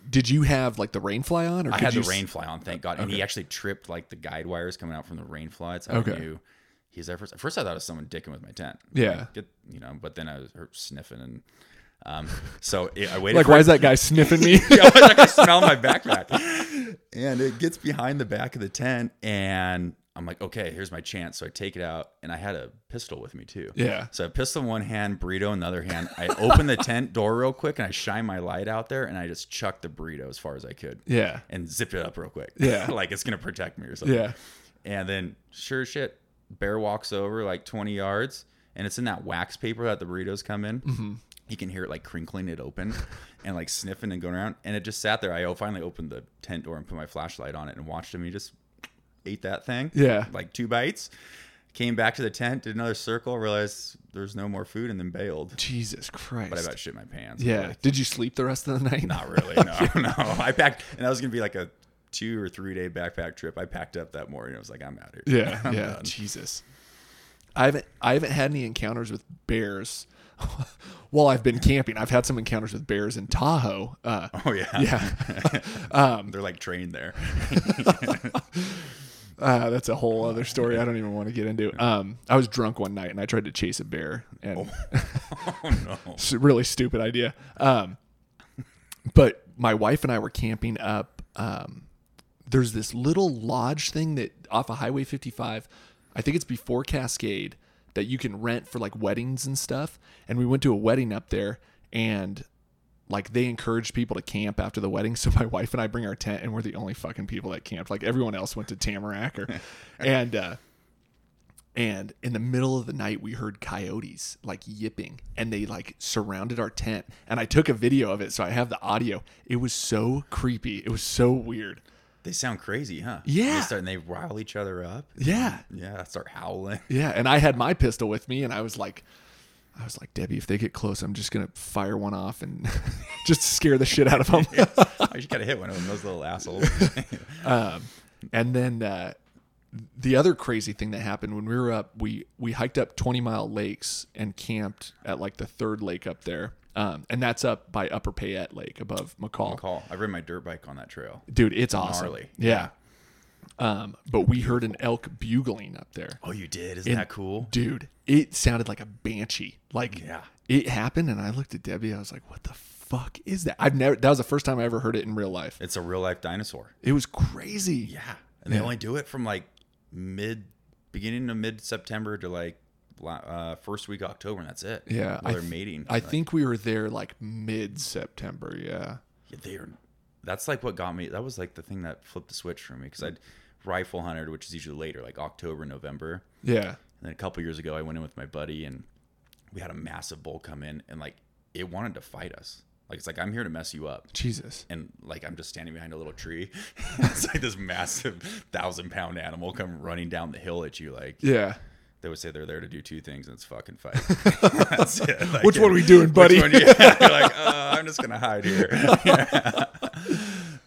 did you have like the rain fly on or I had the s- rain fly on, thank God. And he actually tripped like the guide wires coming out from the rain fly. How Okay. I knew he's there first. At first, I thought it was someone dicking with my tent. Yeah. Like, get, you know, but then I was sniffing and. Um, so it, I waited. Like why it- is that guy sniffing me? yeah, why is that guy smelling my backpack? And it gets behind the back of the tent, and I'm like, okay, here's my chance. So I take it out, and I had a pistol with me too. Yeah. So I pistol in one hand, burrito in the other hand. I open the tent door real quick, and I shine my light out there, and I just chuck the burrito as far as I could yeah. and zip it up real quick. Yeah. like it's gonna protect me or something. Yeah. And then sure shit, bear walks over like 20 yards, and it's in that wax paper that the burritos come in. Mm-hmm. You can hear it like crinkling it open, and like sniffing and going around. And it just sat there. I finally opened the tent door and put my flashlight on it and watched him. He just ate that thing. Yeah. like two bites. Came back to the tent, did another circle, realized there's no more food, and then bailed. Jesus Christ. But I about shit my pants. yeah. Did you sleep the rest of the night? Not really. No, no. I packed, and that was gonna be like a two or three day backpack trip. I packed up that morning. I was like, I'm out here. Yeah, I'm yeah. done. Jesus. I haven't I haven't had any encounters with bears while I've been camping. I've had some encounters with bears in Tahoe. Uh, Oh yeah. yeah, Um, They're like trained there. uh, that's a whole other story. I don't even want to get into. Um, I was drunk one night and I tried to chase a bear, and oh no. it's a really stupid idea. Um, but my wife and I were camping up. Um, there's this little lodge thing that off of Highway 55. I think it's before Cascade that you can rent for like weddings and stuff. And we went to a wedding up there, and like they encouraged people to camp after the wedding. So my wife and I bring our tent, and we're the only fucking people that camped. Like everyone else went to Tamarack or, and uh, and in the middle of the night we heard coyotes like yipping and they like surrounded our tent and i took a video of it so i have the audio it was so creepy it was so weird They sound crazy, huh? Yeah. They start and they rile each other up. yeah Yeah. Start howling. yeah and i had my pistol with me and i was like i was like debbie if they get close i'm just gonna fire one off and just scare the shit out of them Oh, you gotta hit one of them. Those little assholes. and then uh, the other crazy thing that happened when we were up, we we hiked up Twenty Mile Lakes and camped at like the third lake up there, um, and that's up by Upper Payette Lake above McCall. McCall. I rode my dirt bike on that trail. Dude, it's awesome. Gnarly. Yeah. Um, but we heard an elk bugling up there. Oh, you did? Isn't that cool? Dude, it sounded like a banshee. Like Yeah. it happened and I looked at Debbie, I was like, What the fuck is that? I've never that was the first time I ever heard it in real life. It's a real life dinosaur. It was crazy. Yeah, and they only do it from like mid, beginning of mid September to like uh, first week October, and that's it. Yeah, they're th- mating. I Like, think we were there like mid September, yeah. yeah, they are. That's like what got me. That was like the thing that flipped the switch for me because I'd rifle hunted, which is usually later, like October, November. Yeah. And then a couple years ago, I went in with my buddy, and we had a massive bull come in, and like it wanted to fight us. Like it's like I'm here to mess you up. Jesus. and like I'm just standing behind a little tree. it's like this massive thousand pound animal come running down the hill at you. Like Yeah. They would say they're there to do two things, and it's fucking fight. That's it. Like, Which one are we doing, buddy? Which one, yeah. You're like, uh, I'm just gonna hide here.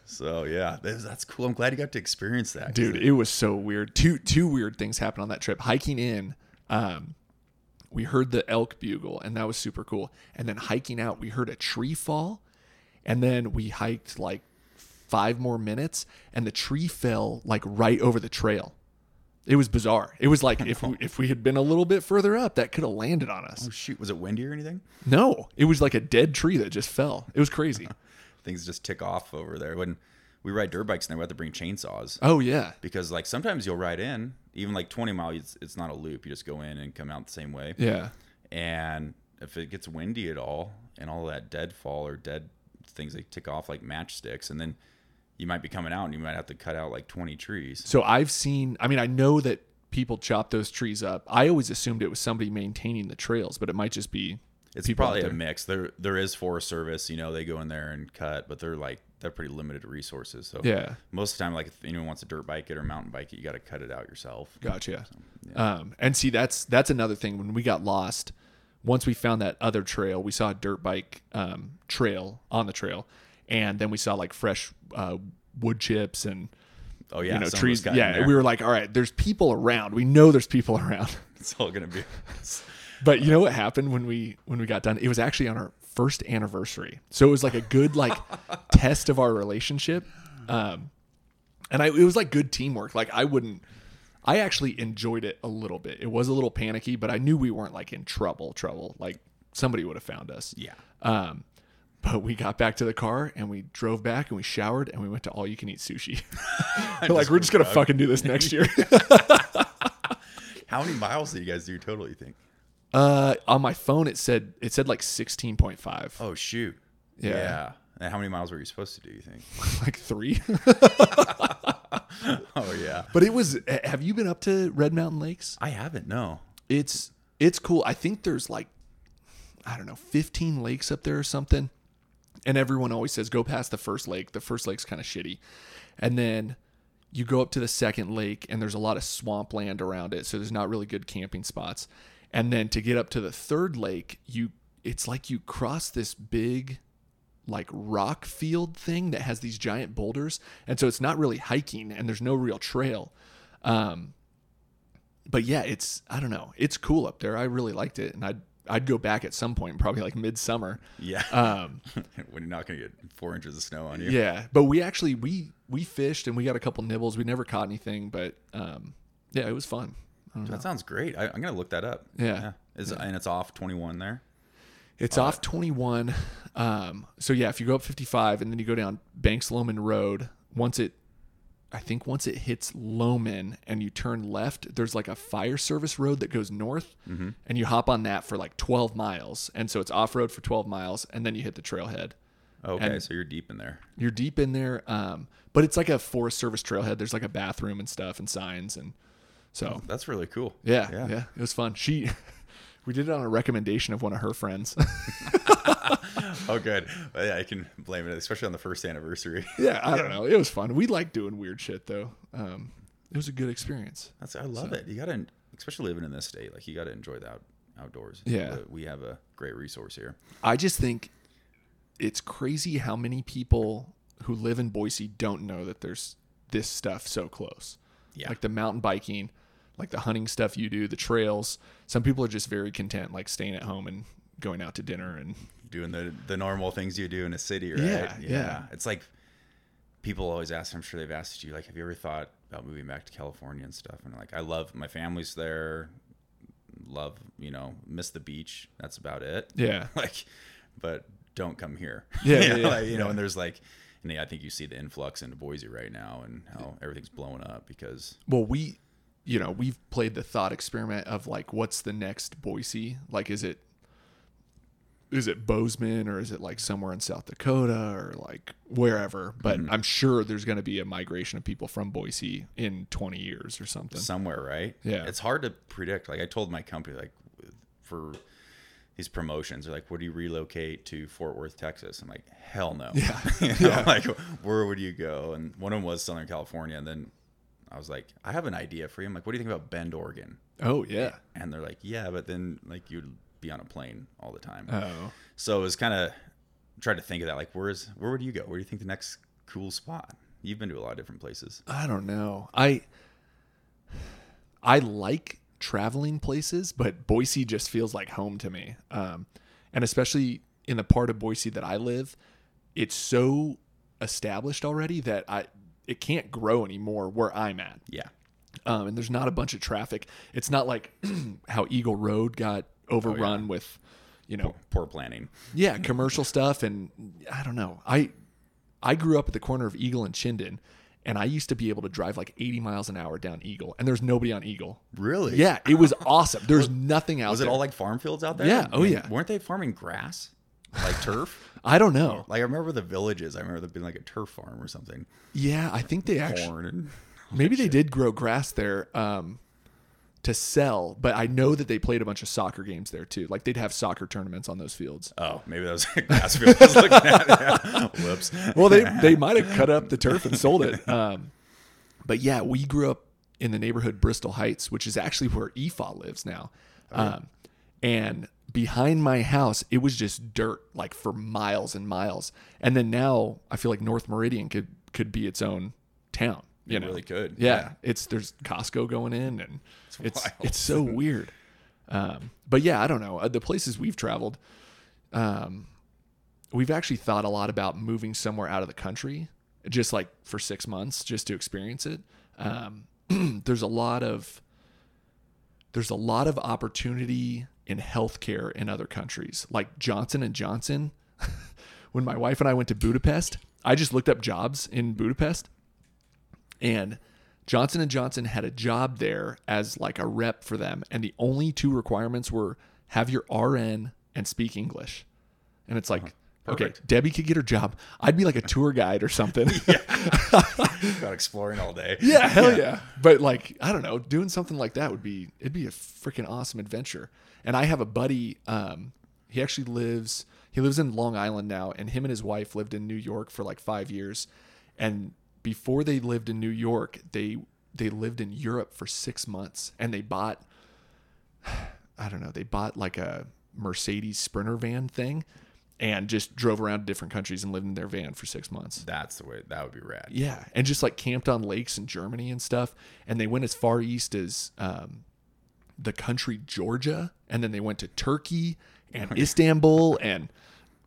so yeah, that's, that's cool. I'm glad you got to experience that, Dude, it was so weird. Two two weird things happened on that trip. Hiking in, um, we heard the elk bugle, and that was super cool. And then hiking out, we heard a tree fall, and then we hiked like five more minutes, and the tree fell like right over the trail. It was bizarre. It was like if we, if we had been a little bit further up, that could have landed on us. Oh shoot, was it windy or anything? No, it was like a dead tree that just fell. It was crazy. Things just tick off over there. When we ride dirt bikes, and we have to bring chainsaws. Oh yeah, because like sometimes you'll ride in even like 20 miles it's, it's not a loop you just go in and come out the same way yeah, and if it gets windy at all and all that deadfall or dead things they tick off like matchsticks and then you might be coming out and you might have to cut out like 20 trees So I've seen, I mean, I know that people chop those trees up. I always assumed it was somebody maintaining the trails, but it might just be it's probably a mix there there is forest service you know they go in there and cut but they're like they're pretty limited resources so Yeah. most of the time like if anyone wants a dirt bike it or mountain bike it you got to cut it out yourself Gotcha. Um, and see, that's that's another thing. When we got lost, once we found that other trail, we saw a dirt bike um, trail on the trail, and then we saw like fresh uh, wood chips and oh yeah you know trees. us got in Yeah, we were like, all right, there's people around. We know there's people around. it's all gonna be But you know what happened when we when we got done? It was actually on our first anniversary, so it was like a good like test of our relationship. Um, and I, it was like good teamwork. Like I wouldn't. I actually enjoyed it a little bit. It was a little panicky, but I knew we weren't like in trouble. Trouble. Like somebody would have found us. yeah Um, but we got back to the car and we drove back and we showered and we went to all you can eat sushi. Like we're just gonna fucking do this next year. how many miles did you guys do total you think uh, on my phone it said it said like sixteen point five. Oh shoot. Yeah. And how many miles were you supposed to do? You think? like three. Oh yeah. but it was. Have you been up to Red Mountain Lakes? I haven't. No. It's it's cool. I think there's like I don't know, 15 lakes up there or something. And everyone always says go past the first lake. The first lake's kind of shitty, and then you go up to the second lake, and there's a lot of swampland around it, so there's not really good camping spots. And then to get up to the third lake, you it's like you cross this big like rock field thing that has these giant boulders and so it's not really hiking and there's no real trail um but yeah it's i don't know it's cool up there i really liked it and i'd i'd go back at some point probably like midsummer Yeah. um when you're not gonna get four inches of snow on you. yeah but we actually we we fished and we got a couple nibbles we never caught anything but um yeah it was fun. That sounds great. I, I'm gonna look that up. Yeah. Is and it's off 21 there. It's off 21. Um, so yeah, if you go up 55 and then you go down Banks Lowman Road, once it, I think once it hits Lowman and you turn left, there's like a fire service road that goes north, and you hop on that for like 12 miles, and so it's off road for 12 miles, and then you hit the trailhead. Okay, And- so you're deep in there. You're deep in there, um, but it's like a Forest Service trailhead. There's like a bathroom and stuff and signs, and so That's really cool. yeah, yeah, it was fun. She. We did it on a recommendation of one of her friends. Oh, good. Yeah, I can blame it, especially on the first anniversary. Yeah, I don't know. It was fun. We like doing weird shit though. Um, it was a good experience. That's I love it. You gotta, especially living in this state, like you gotta enjoy the out, outdoors. Yeah. But we have a great resource here. I just think it's crazy how many people who live in Boise don't know that there's this stuff so close. Yeah. Like the mountain biking, like the hunting stuff you do, the trails. Some people are just very content, like staying at home and going out to dinner and doing the the normal things you do in a city, right? Yeah, yeah. It's like people always ask. I'm sure they've asked you, like, have you ever thought about moving back to California and stuff. And like, I love my family's there. Love, you know, miss the beach. That's about it. Yeah. like, but don't come here. Yeah, you yeah, know, yeah, like, you know, and there's like, and I think you see the influx into Boise right now and how everything's blowing up because Well, we, you know, we've played the thought experiment of like, what's the next Boise? Like, is it, is it Bozeman or is it like somewhere in South Dakota or like wherever? But Mm-hmm. I'm sure there's going to be a migration of people from Boise in 20 years or something. somewhere, right? Yeah. It's hard to predict. Like I told my company, like for these promotions, they're like, "Would you relocate to Fort Worth, Texas?" I'm like, "Hell no." Yeah. you know, like where would you go? And one of them was Southern California, and then I was like, "I have an idea for you." I'm like, "What do you think about Bend, Oregon?" Oh yeah. And they're like, "Yeah, but then like you'd be on a plane all the time." Oh. So it was kind of tried to think of that. Like, where's where would you go? Where do you think the next cool spot? You've been to a lot of different places. I don't know. I I like traveling places, but Boise just feels like home to me. Um, and especially in the part of Boise that I live, it's so established already that I it can't grow anymore where I'm at. Yeah. Um, and there's not a bunch of traffic. It's not like how Eagle Road got overrun with, you know, Poor planning. yeah, commercial stuff and I don't know. I I grew up at the corner of Eagle and Chinden and I used to be able to drive like 80 miles an hour down Eagle and there's nobody on Eagle. Really? Yeah, it was awesome. There's nothing out Was it all like farm fields out there? Yeah, oh, I mean, yeah. Weren't they farming grass, like turf? I don't know. Like I remember the villages. I remember there being like a turf farm or something. Yeah, I think they actually Corn and maybe they did grow grass there um to sell, but I know that they played a bunch of soccer games there too. Like they'd have soccer tournaments on those fields. oh, maybe that was a grass field I was looking at. Yeah. Whoops. well, they they might have cut up the turf and sold it. Um, but yeah, we grew up in the neighborhood Bristol Heights, which is actually where EFA lives now. Um, and behind my house, it was just dirt, like for miles and miles. And then now, I feel like North Meridian could could be its own town. You It know, really could, Yeah, yeah. it's there's Costco going in, and it's wild. it's so weird. Um, but yeah, I don't know Uh, the places we've traveled. Um, we've actually thought a lot about moving somewhere out of the country, just like for six months, just to experience it. Um, there's a lot of there's a lot of opportunity in healthcare in other countries, like Johnson and Johnson. when my wife and I went to Budapest, I just looked up jobs in Budapest, and Johnson and Johnson had a job there as like a rep for them, and the only two requirements were have your RN and speak English. And it's like, okay, Perfect. Debbie could get her job. I'd be like a tour guide or something. Got exploring all day. yeah, hell yeah. But like, I don't know, doing something like that would be it'd be a freaking awesome adventure. And I have a buddy, um, he actually lives he lives in Long Island now, and him and his wife lived in New York for like five years. And before they lived in New York, they they lived in Europe for six months and they bought I don't know, they bought like a Mercedes Sprinter van thing and just drove around to different countries and lived in their van for six months. That's the way. That would be rad. Yeah, and just like camped on lakes in Germany and stuff. And they went as far east as um, the country Georgia, and then they went to Turkey and Istanbul, and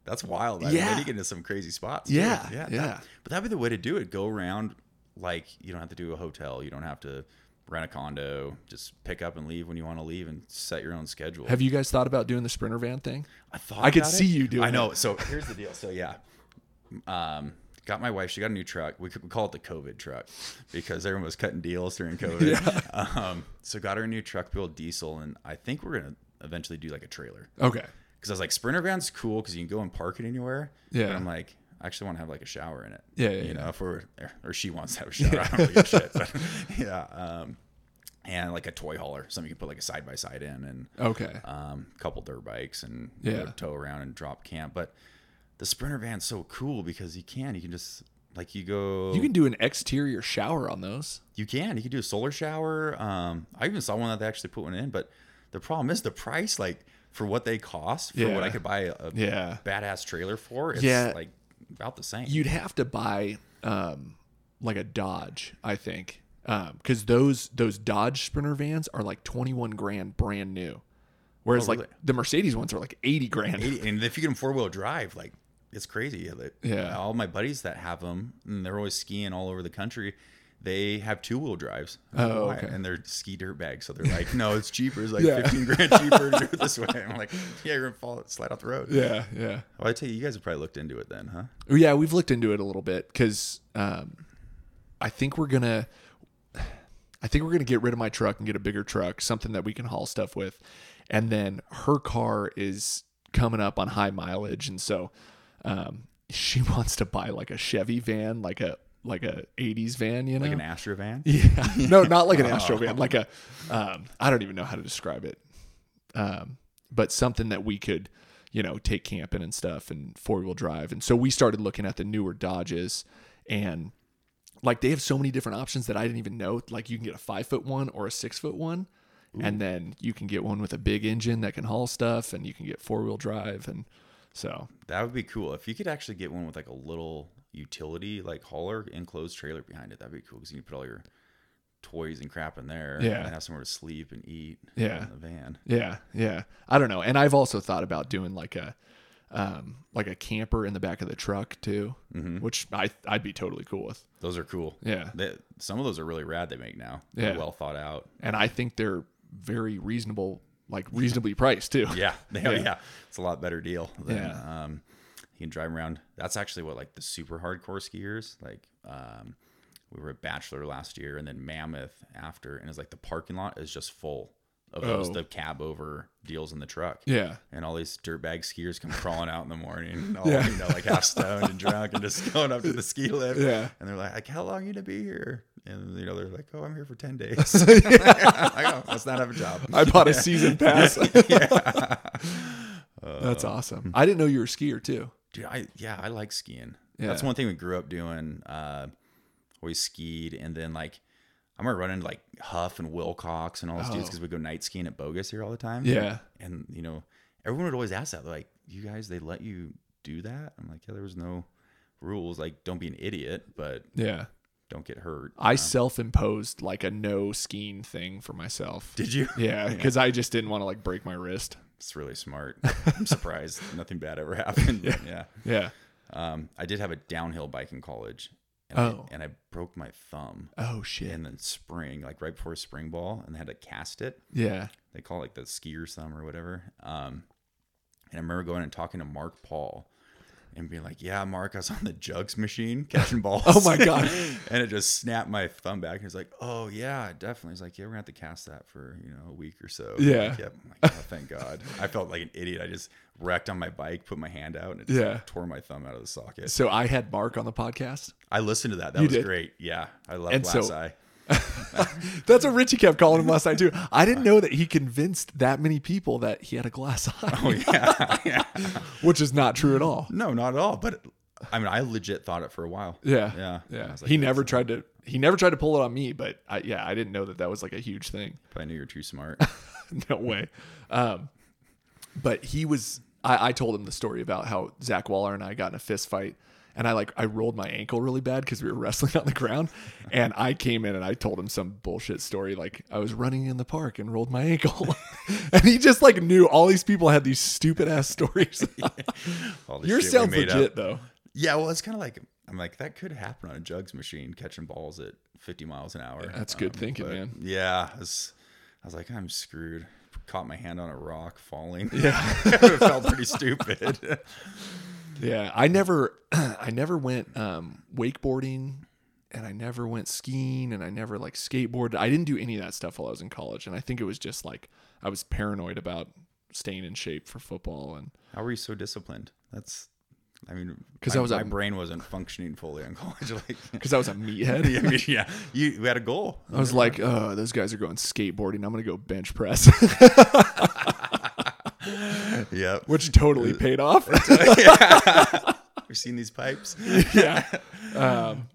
That's wild. I Yeah. mean, you get into some crazy spots. too. Yeah, yeah, yeah. that- but that'd be the way to do it. Go around. Like you don't have to do a hotel. You don't have to rent a condo. Just pick up and leave when you want to leave, and set your own schedule. have you guys thought about doing the Sprinter van thing? I thought I could see it. you doing I know. it. So here's the deal. So yeah, um, got my wife. She got a new truck. We call it the COVID truck because everyone was cutting deals during COVID. Um, so got her a new truck, built diesel, and I think we're gonna eventually do like a trailer. Okay. Because I was like, Sprinter van's cool because you can go and park it anywhere. Yeah. But I'm like, I actually want to have like a shower in it. Yeah, yeah, You yeah. know, if we're or she wants to have a shower, I don't give a shit. But yeah. Um, and like a toy hauler, something you can put like a side by side in, and Okay. um, couple dirt bikes and you Yeah. know, tow around and drop camp. But the Sprinter van's so cool because you can, you can just like you go, You can do an exterior shower on those. you can, you can do a solar shower. Um, I even saw one that they actually put one in, but the problem is the price, like for what they cost, for what I could buy a, Yeah. badass trailer for, it's Yeah. like about the same. You'd have to buy um, like a Dodge, I think, because those those Dodge Sprinter vans are like twenty one grand brand new, whereas Oh, really? like the Mercedes ones are like eighty grand. 80, and if you get them four wheel drive, like it's crazy. Yeah. all my buddies that have them, and they're always skiing all over the country. They have two wheel drives. Oh, okay. And they're ski dirt bags, so they're like, no, it's cheaper. It's like Yeah. fifteen grand cheaper to do it this way. I'm like, yeah, you're gonna fall, slide off the road. Yeah, yeah. Well, I tell you, you guys have probably looked into it then, huh? Yeah, we've looked into it a little bit because um, I think we're gonna, I think we're gonna get rid of my truck and get a bigger truck, something that we can haul stuff with, and then her car is coming up on high mileage, and so um, she wants to buy like a Chevy van, like a like a '80s van, you know, Like an Astro van. yeah, no, not like an Astro van, like a, um, I don't even know how to describe it, um, but something that we could, you know, take camping and stuff and four wheel drive. And so we started looking at the newer Dodges, and like they have so many different options that I didn't even know. Like you can get a five foot one or a six foot one, and then you can get one with a big engine that can haul stuff, and you can get four wheel drive, and so. That would be cool. If you could actually get one with like a little utility like hauler enclosed trailer behind it. That'd be cool because you can put all your toys and crap in there. Yeah. and have somewhere to sleep and eat. Yeah. in the van. Yeah, yeah. I don't know. And I've also thought about doing like a um like a camper in the back of the truck too, which I I'd be totally cool with. Those are cool. Yeah. They, some of those are really rad. They make now. They're Yeah. well thought out. And I think they're very reasonable, like reasonably priced too. Yeah, they, yeah, It's a lot better deal. Than, Yeah. Um, you can drive around. That's actually what like the super hardcore skiers like. Um, we were at Bachelor last year, and then Mammoth after, and it's like the parking lot is just full of those Oh. the cab over deals in the truck. Yeah. And all these dirtbag skiers come crawling out in the morning, all, Yeah. you know, like half stoned and drunk, and just going up to the ski lift. Yeah. And they're like, like, "How long you gonna be here?" And you know, they're like, "Oh, I'm here for ten days." like, oh, must not have a job. I bought a season pass. yeah. That's awesome. I didn't know you were a skier too. Dude, I yeah, I like skiing. Yeah. That's one thing we grew up doing. Uh, always skied, and then like I remember running into like Huff and Wilcox and all those dudes Oh. because we go night skiing at Bogus here all the time. Yeah. and you know everyone would always ask that. Like, "You guys, they let you do that?" I'm like, "Yeah, there was no rules. Like, don't be an idiot, but Yeah. don't get hurt." I self-imposed like a no skiing thing for myself. Did you? Yeah, because I just didn't want to like break my wrist. It's really smart. I'm surprised nothing bad ever happened. Yeah. yeah. Yeah. Um, I did have a downhill bike in college. And Oh. I, and I broke my thumb Oh shit. And then spring, like right before spring ball, and they had to cast it. Yeah. They call it like the skier's thumb or whatever. Um, and I remember going and talking to Mark Paul and being like, "Yeah, Mark, I was on the jugs machine catching oh balls." Oh my God. and it just snapped my thumb back. And he's like, "Oh yeah, definitely." He's like, "Yeah, we're gonna have to cast that for you know a week or so." Yeah. Like, yep. Like, oh, thank God. I felt like an idiot. I just wrecked on my bike, put my hand out, and it just like, tore my thumb out of the socket. So I had Mark on the podcast. I listened to that. That You was did? great. Yeah, I love Glass so- Eye. That's what Richie kept calling him last night too. I didn't know that he convinced that many people that he had a glass eye, Oh yeah, yeah. which is not true at all. No, not at all. But I mean, I legit thought it for a while. Yeah, Yeah. Yeah. like, he never tried to. He never tried to pull it on me, but I, yeah, I didn't know that that was like a huge thing. But I knew you're too smart. no way. Um, but he was. I, I told him the story about how Zach Waller and I got in a fist fight, and I like I rolled my ankle really bad because we were wrestling on the ground, and I came in and I told him some bullshit story like I was running in the park and rolled my ankle, and he just like knew all these people had these stupid ass stories. All the Yours shit we sounds legit up. though. Yeah, well, it's kind of like I'm like that could happen on a jugs machine catching balls at 50 miles an hour. Um, That's good thinking, man. Yeah, I was, I was like, I'm screwed. Caught my hand on a rock falling. Yeah. it felt pretty stupid. Yeah, I never, I never went um, wakeboarding, and I never went skiing, and I never like skateboarded. I didn't do any of that stuff while I was in college, and I think it was just like I was paranoid about staying in shape for football, and How were you so disciplined? That's, I mean, because I was my a- brain wasn't functioning fully in college. Like, because I was a meathead. I mean, yeah, you we had a goal. I was like, oh, those guys are going skateboarding. I'm gonna go bench press, Yep. which totally paid off. We've seen these pipes. yeah. Um,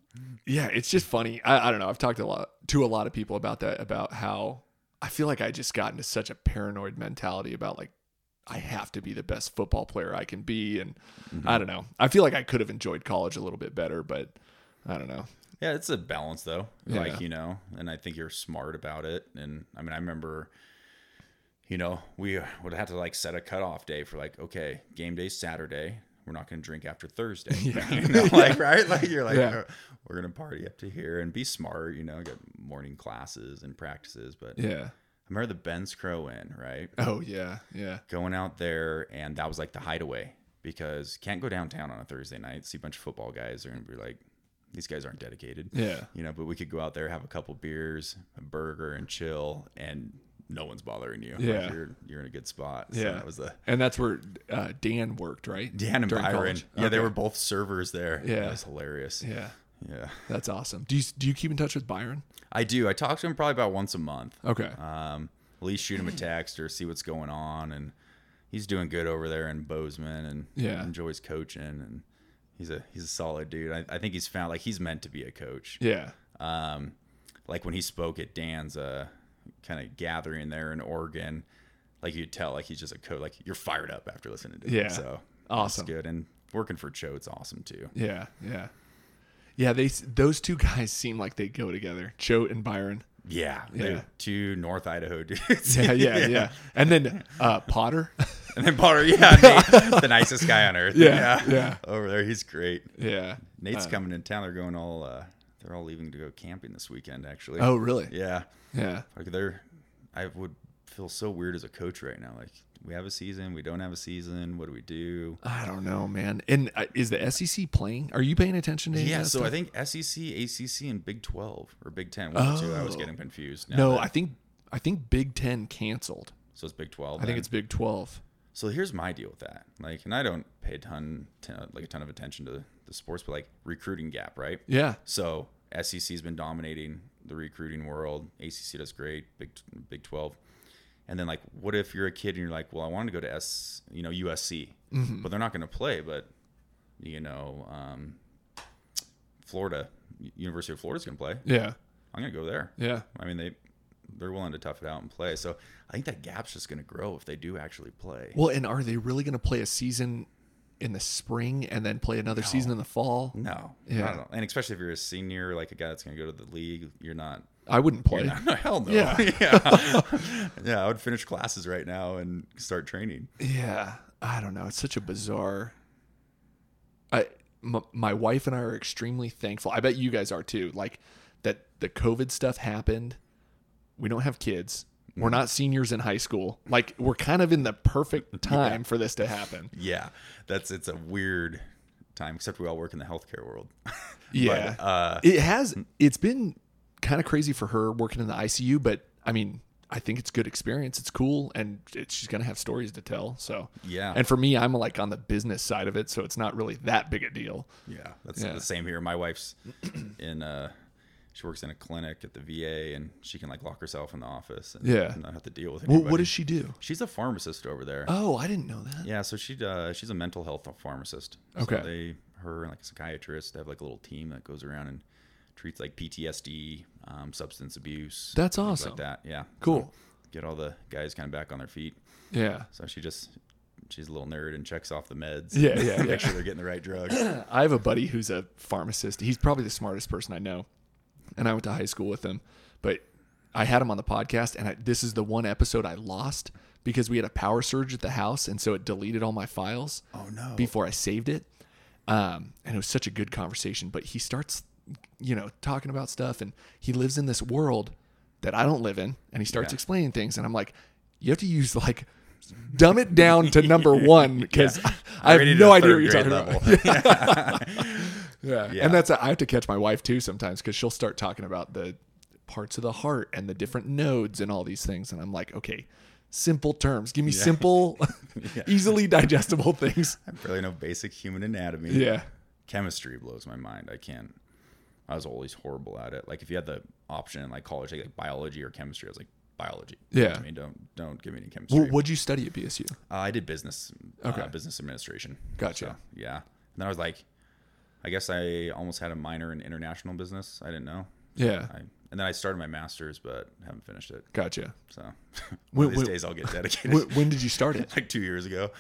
yeah, it's just funny. I, I don't know. I've talked a lot to a lot of people about that, about how I feel like I just got into such a paranoid mentality about like I have to be the best football player I can be, and I don't know. I feel like I could have enjoyed college a little bit better, but I don't know. Yeah, it's a balance though. Yeah. Like, you know, and I think you're smart about it. And I mean, I remember, you know, we uh, would have to like set a cutoff day for like, okay, game day Saturday. we're not going to drink after Thursday. you know, like right, like you're like Yeah. "Oh, we're going to party up to here and be smart. You know, get morning classes and practices. But Yeah. I remember the Ben's Crow Inn, right? Oh yeah. Yeah. Going out there, and that was like the hideaway because can't go downtown on a Thursday night. See a bunch of football guys, they're gonna be like, these guys aren't dedicated. Yeah. You know, but we could go out there, have a couple beers, a burger, and chill, and no one's bothering you. Like, Yeah. you're you're in a good spot. So Yeah. that was the And that's where uh, Dan worked, right? Dan and During Byron. college? Yeah, they were both servers there. Yeah. that was hilarious. Yeah. yeah. That's awesome. Do you do you keep in touch with Byron? I do. I talk to him probably about once a month. Okay. Um, at least shoot him a text or see what's going on, and he's doing good over there in Bozeman, and Yeah. enjoys coaching, and he's a he's a solid dude. I, I think he's found like he's meant to be a coach. yeah. Um, like when he spoke at Dan's uh, kind of gathering there in Oregon, like you tell like he's just a coach. Like you're fired up after listening to him. Yeah. So Awesome. good, and working for Choate's awesome too. Yeah. Yeah. Yeah. They those two guys seem like they go together. Choate and Byron. Yeah, Yeah. two North Idaho dudes. Yeah. Yeah. Yeah. And then uh, Potter. And then Potter, yeah, Nate, the nicest guy on earth. Yeah, yeah. Over there, he's great. yeah. Nate's Uh, coming in town. They're going all. Uh, they're all leaving to go camping this weekend. Actually. Oh, really? Yeah. Yeah. Like they're. I would feel so weird as a coach right now. Like we have a season, we don't have a season. What do we do? I don't know, man. And uh, is the SEC playing? Are you paying attention to Yeah. So stuff? I think SEC, ACC, and Big Twelve or Big Ten. One or two. I was Oh. getting confused. No, that- I think I think Big Ten canceled. so it's Big Twelve. I think it's Big Twelve. So here's my deal with that. Like, and I don't pay a ton, ton like a ton of attention to the sports, but like recruiting gap, right? Yeah. So SEC's been dominating the recruiting world. ACC does great. Big Big Twelve. And then like, what if you're a kid and you're like, well, I want to go to S, you know, USC, Mm-hmm. but they're not going to play. But you know, um, Florida, University of Florida's going to play. Yeah. I'm going to go there. Yeah. I mean, they they're willing to tough it out and play. So I think that gap's just going to grow if they do actually play. Well, and are they really going to play a season in the spring and then play another season in the fall? No, Yeah. not at all. and especially if you're a senior, like a guy that's going to go to the league, you're not. I wouldn't play. Not hell no. Yeah. yeah, yeah. I would finish classes right now and start training. Yeah, I don't know. It's such a bizarre. I m- my wife and I are extremely thankful. I bet you guys are too. Like that the COVID stuff happened. We don't have kids. We're not seniors in high school. Like we're kind of in the perfect time for this to happen. Yeah, that's it's a weird time. Except we all work in the healthcare world. Yeah. But, uh, it has it's been kind of crazy for her working in the ICU, but I mean, I think it's good experience. It's cool and it, she's going to have stories to tell. So, Yeah. And for me, I'm like on the business side of it, so it's not really that big a deal. yeah, that's Yeah. the same here. My wife's in. uh She works in a clinic at the VA, and she can like lock herself in the office and Yeah. not have to deal with Well, anybody. what does she do? She's a pharmacist over there. Oh, I didn't know that. Yeah, so she uh, she's a mental health pharmacist. So Okay. they her and like a psychiatrist they have like a little team that goes around and treats like PTSD, um, substance abuse. That's awesome. Like that, yeah. Cool. So get all the guys kind of back on their feet. Yeah. So she just she's a little nerd and checks off the meds. Yeah, yeah, Make yeah. sure they're getting the right drugs. I have a buddy who's a pharmacist. He's probably the smartest person I know. And I went to high school with him. But I had him on the podcast, and I, this is the one episode I lost because we had a power surge at the house. And so it deleted all my files. Oh no. before I saved it. Um, and it was such a good conversation. But he starts, you know, talking about stuff, and he lives in this world that I don't live in, and he starts Yeah. explaining things, and I'm like, you have to use like dumb it down to number one because I have no idea what you're talking grade about. level. Yeah. Yeah. and that's I have to catch my wife too sometimes because she'll start talking about the parts of the heart and the different nodes and all these things, and I'm like, okay. Simple terms. Give me simple, easily digestible things. I barely know basic human anatomy. Yeah. Chemistry blows my mind. I can't. I was always horrible at it. Like if you had the option in like college, like, like biology or chemistry, I was like biology. Yeah. I mean, don't don't give me any chemistry. Well, what'd you study at BSU? Uh, I did business, Okay. uh, business administration. Gotcha. So, yeah. And then I was like, I guess I almost had a minor in international business. I didn't know. Yeah. I, and then I started my master's, but haven't finished it. Gotcha. So When- one of these when- days I'll get dedicated. When, when did you start it? like two years ago,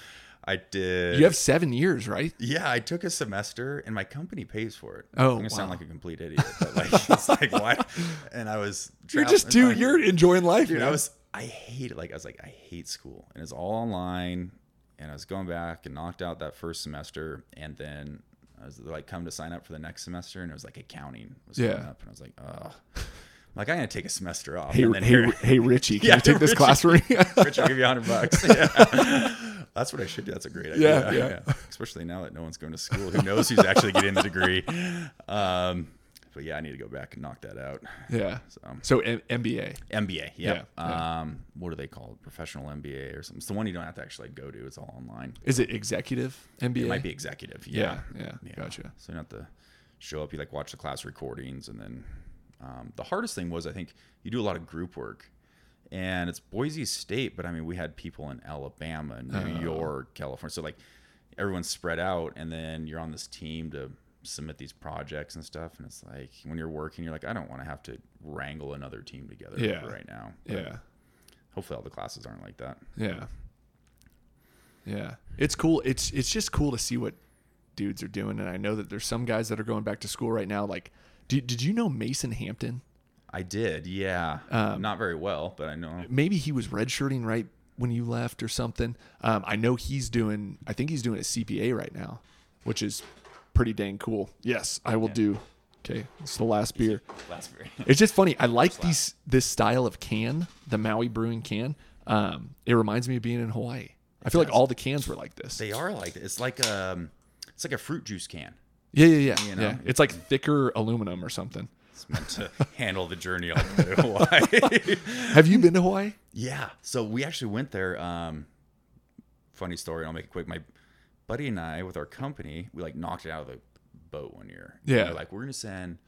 I did. You have seven years, right? Yeah, I took a semester, and my company pays for it. Oh, I'm gonna sound like a complete idiot, but like it's like what? And I was. You're just dude. You're enjoying life, dude. man. I was. I hate it. Like I was like, I hate school, and it's all online. and I was going back and knocked out that first semester, and then I was like, come to sign up for the next semester, and it was like accounting was coming up, and I was like, oh, like I'm gonna take a semester off. Hey, and then hey, here- hey, Richie, can Yeah, you take this class for me? Richie, I'll give you a hundred bucks. Yeah. That's what I should do. That's a great idea. Yeah, yeah. Especially now that no one's going to school. Who knows who's actually getting the degree? Um, but yeah, I need to go back and knock that out. yeah. So So M- MBA. MBA, yeah. Yeah, Um, what do they call it? Professional MBA or something. It's the one you don't have to actually go to. It's all online. Is it executive MBA? It might be executive. Yeah, Yeah, yeah, gotcha. So you don't have to show up. You like watch the class recordings, and then um, the hardest thing was I think you do a lot of group work, and it's Boise State, but I mean we had people in Alabama, New Oh. York, California. So like everyone's spread out, and then you're on this team to submit these projects and stuff, and it's like when you're working, you're like I don't want to have to wrangle another team together Yeah. right now. But Yeah. Hopefully all the classes aren't like that. Yeah. Yeah. It's cool. It's it's just cool to see what dudes are doing and I know that there's some guys that are going back to school right now like did, did you know Mason Hampton? I did, yeah. Um, Not very well, but I know. Maybe he was redshirting right when you left or something. Um, I know he's doing I think he's doing a CPA right now, which is pretty dang cool. Yes, I will do. Okay, it's the last beer. Last very. It's just funny. I like these this style of can, the Maui Brewing can. Um, it reminds me of being in Hawaii. I feel like all the cans were like this. They are like it's like um it's like a fruit juice can. Yeah, yeah, yeah. You know? yeah. It's like thicker aluminum or something. It's meant to handle the journey all the way to Hawaii. Have you been to Hawaii? yeah. So we actually went there. Um, funny story. I'll make it quick. My buddy and I, with our company, we like knocked it out of the boat one year. Yeah. We're like we're gonna send,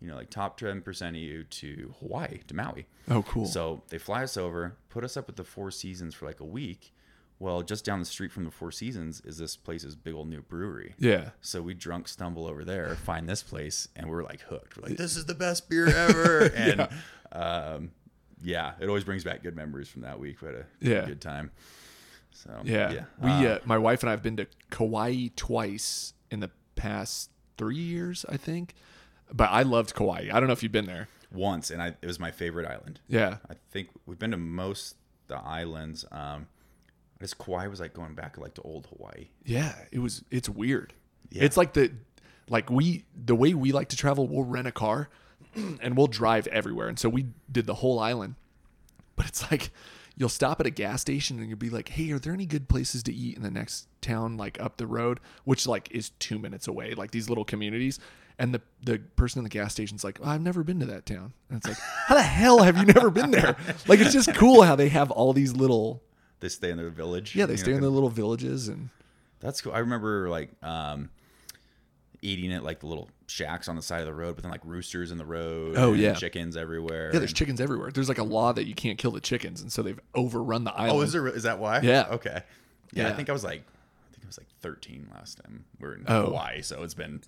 you know, like top ten percent of you to Hawaii to Maui. Oh, cool. So they fly us over, put us up at the Four Seasons for like a week. Well, just down the street from the Four Seasons is this place's big old new brewery. yeah. So we drunk stumble over there, find this place, and we're like hooked. We're like, this is the best beer ever. and um, yeah, it always brings back good memories from that week. We had a Yeah. good time. So Yeah. We, uh, my wife and I have been to Kauai twice in the past three years, I think. But I loved Kauai. I don't know if you've been there. once, and I, it was my favorite island. Yeah. I think we've been to most the islands. Um, I guess Kauai was like going back like to old Hawaii. Yeah. It was, it's weird. Yeah. It's like the, like we, the way we like to travel, we'll rent a car and we'll drive everywhere. And so we did the whole island. But it's like, you'll stop at a gas station and you'll be like, hey, are there any good places to eat in the next town, like up the road, which like is two minutes away, like these little communities. And the, the person in the gas station's like, oh, I've never been to that town. And it's like, how the hell have you never been there? Like, it's just cool how they have all these little, They stay in their village. yeah, they you know, stay in their little villages. And That's cool. I remember like um, eating it like the little shacks on the side of the road, but then like roosters in the road. Oh, and yeah. chickens everywhere. yeah, there's chickens everywhere. There's like a law that you can't kill the chickens. And so they've overrun the island. Oh, is there? Is that why? Yeah. Okay. Yeah, I think I was like, I think I was like 13 last time we were in Oh. Hawaii, so it's been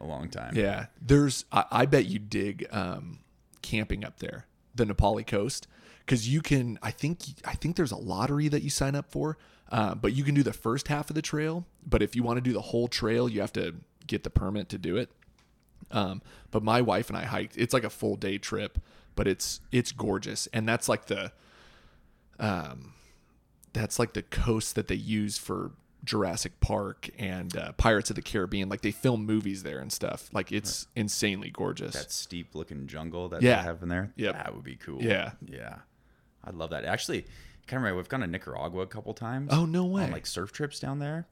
a long time. Yeah, there's. I, I bet you dig um, camping up there, the Napali coast, because you can. I think. I think there's a lottery that you sign up for, uh, but you can do the first half of the trail. But if you want to do the whole trail, you have to get the permit to do it. Um, but my wife and I hiked. It's like a full day trip, but it's it's gorgeous, and that's like the, um, that's like the coast that they use for Jurassic Park and uh, Pirates of the Caribbean. Like they film movies there and stuff. Like it's insanely gorgeous. That steep looking jungle that Yeah. they have in there. Yep. That would be cool. Yeah. Yeah. I'd love that. Actually, kind of right. We've gone to Nicaragua a couple times. Oh, no way. On like surf trips down there.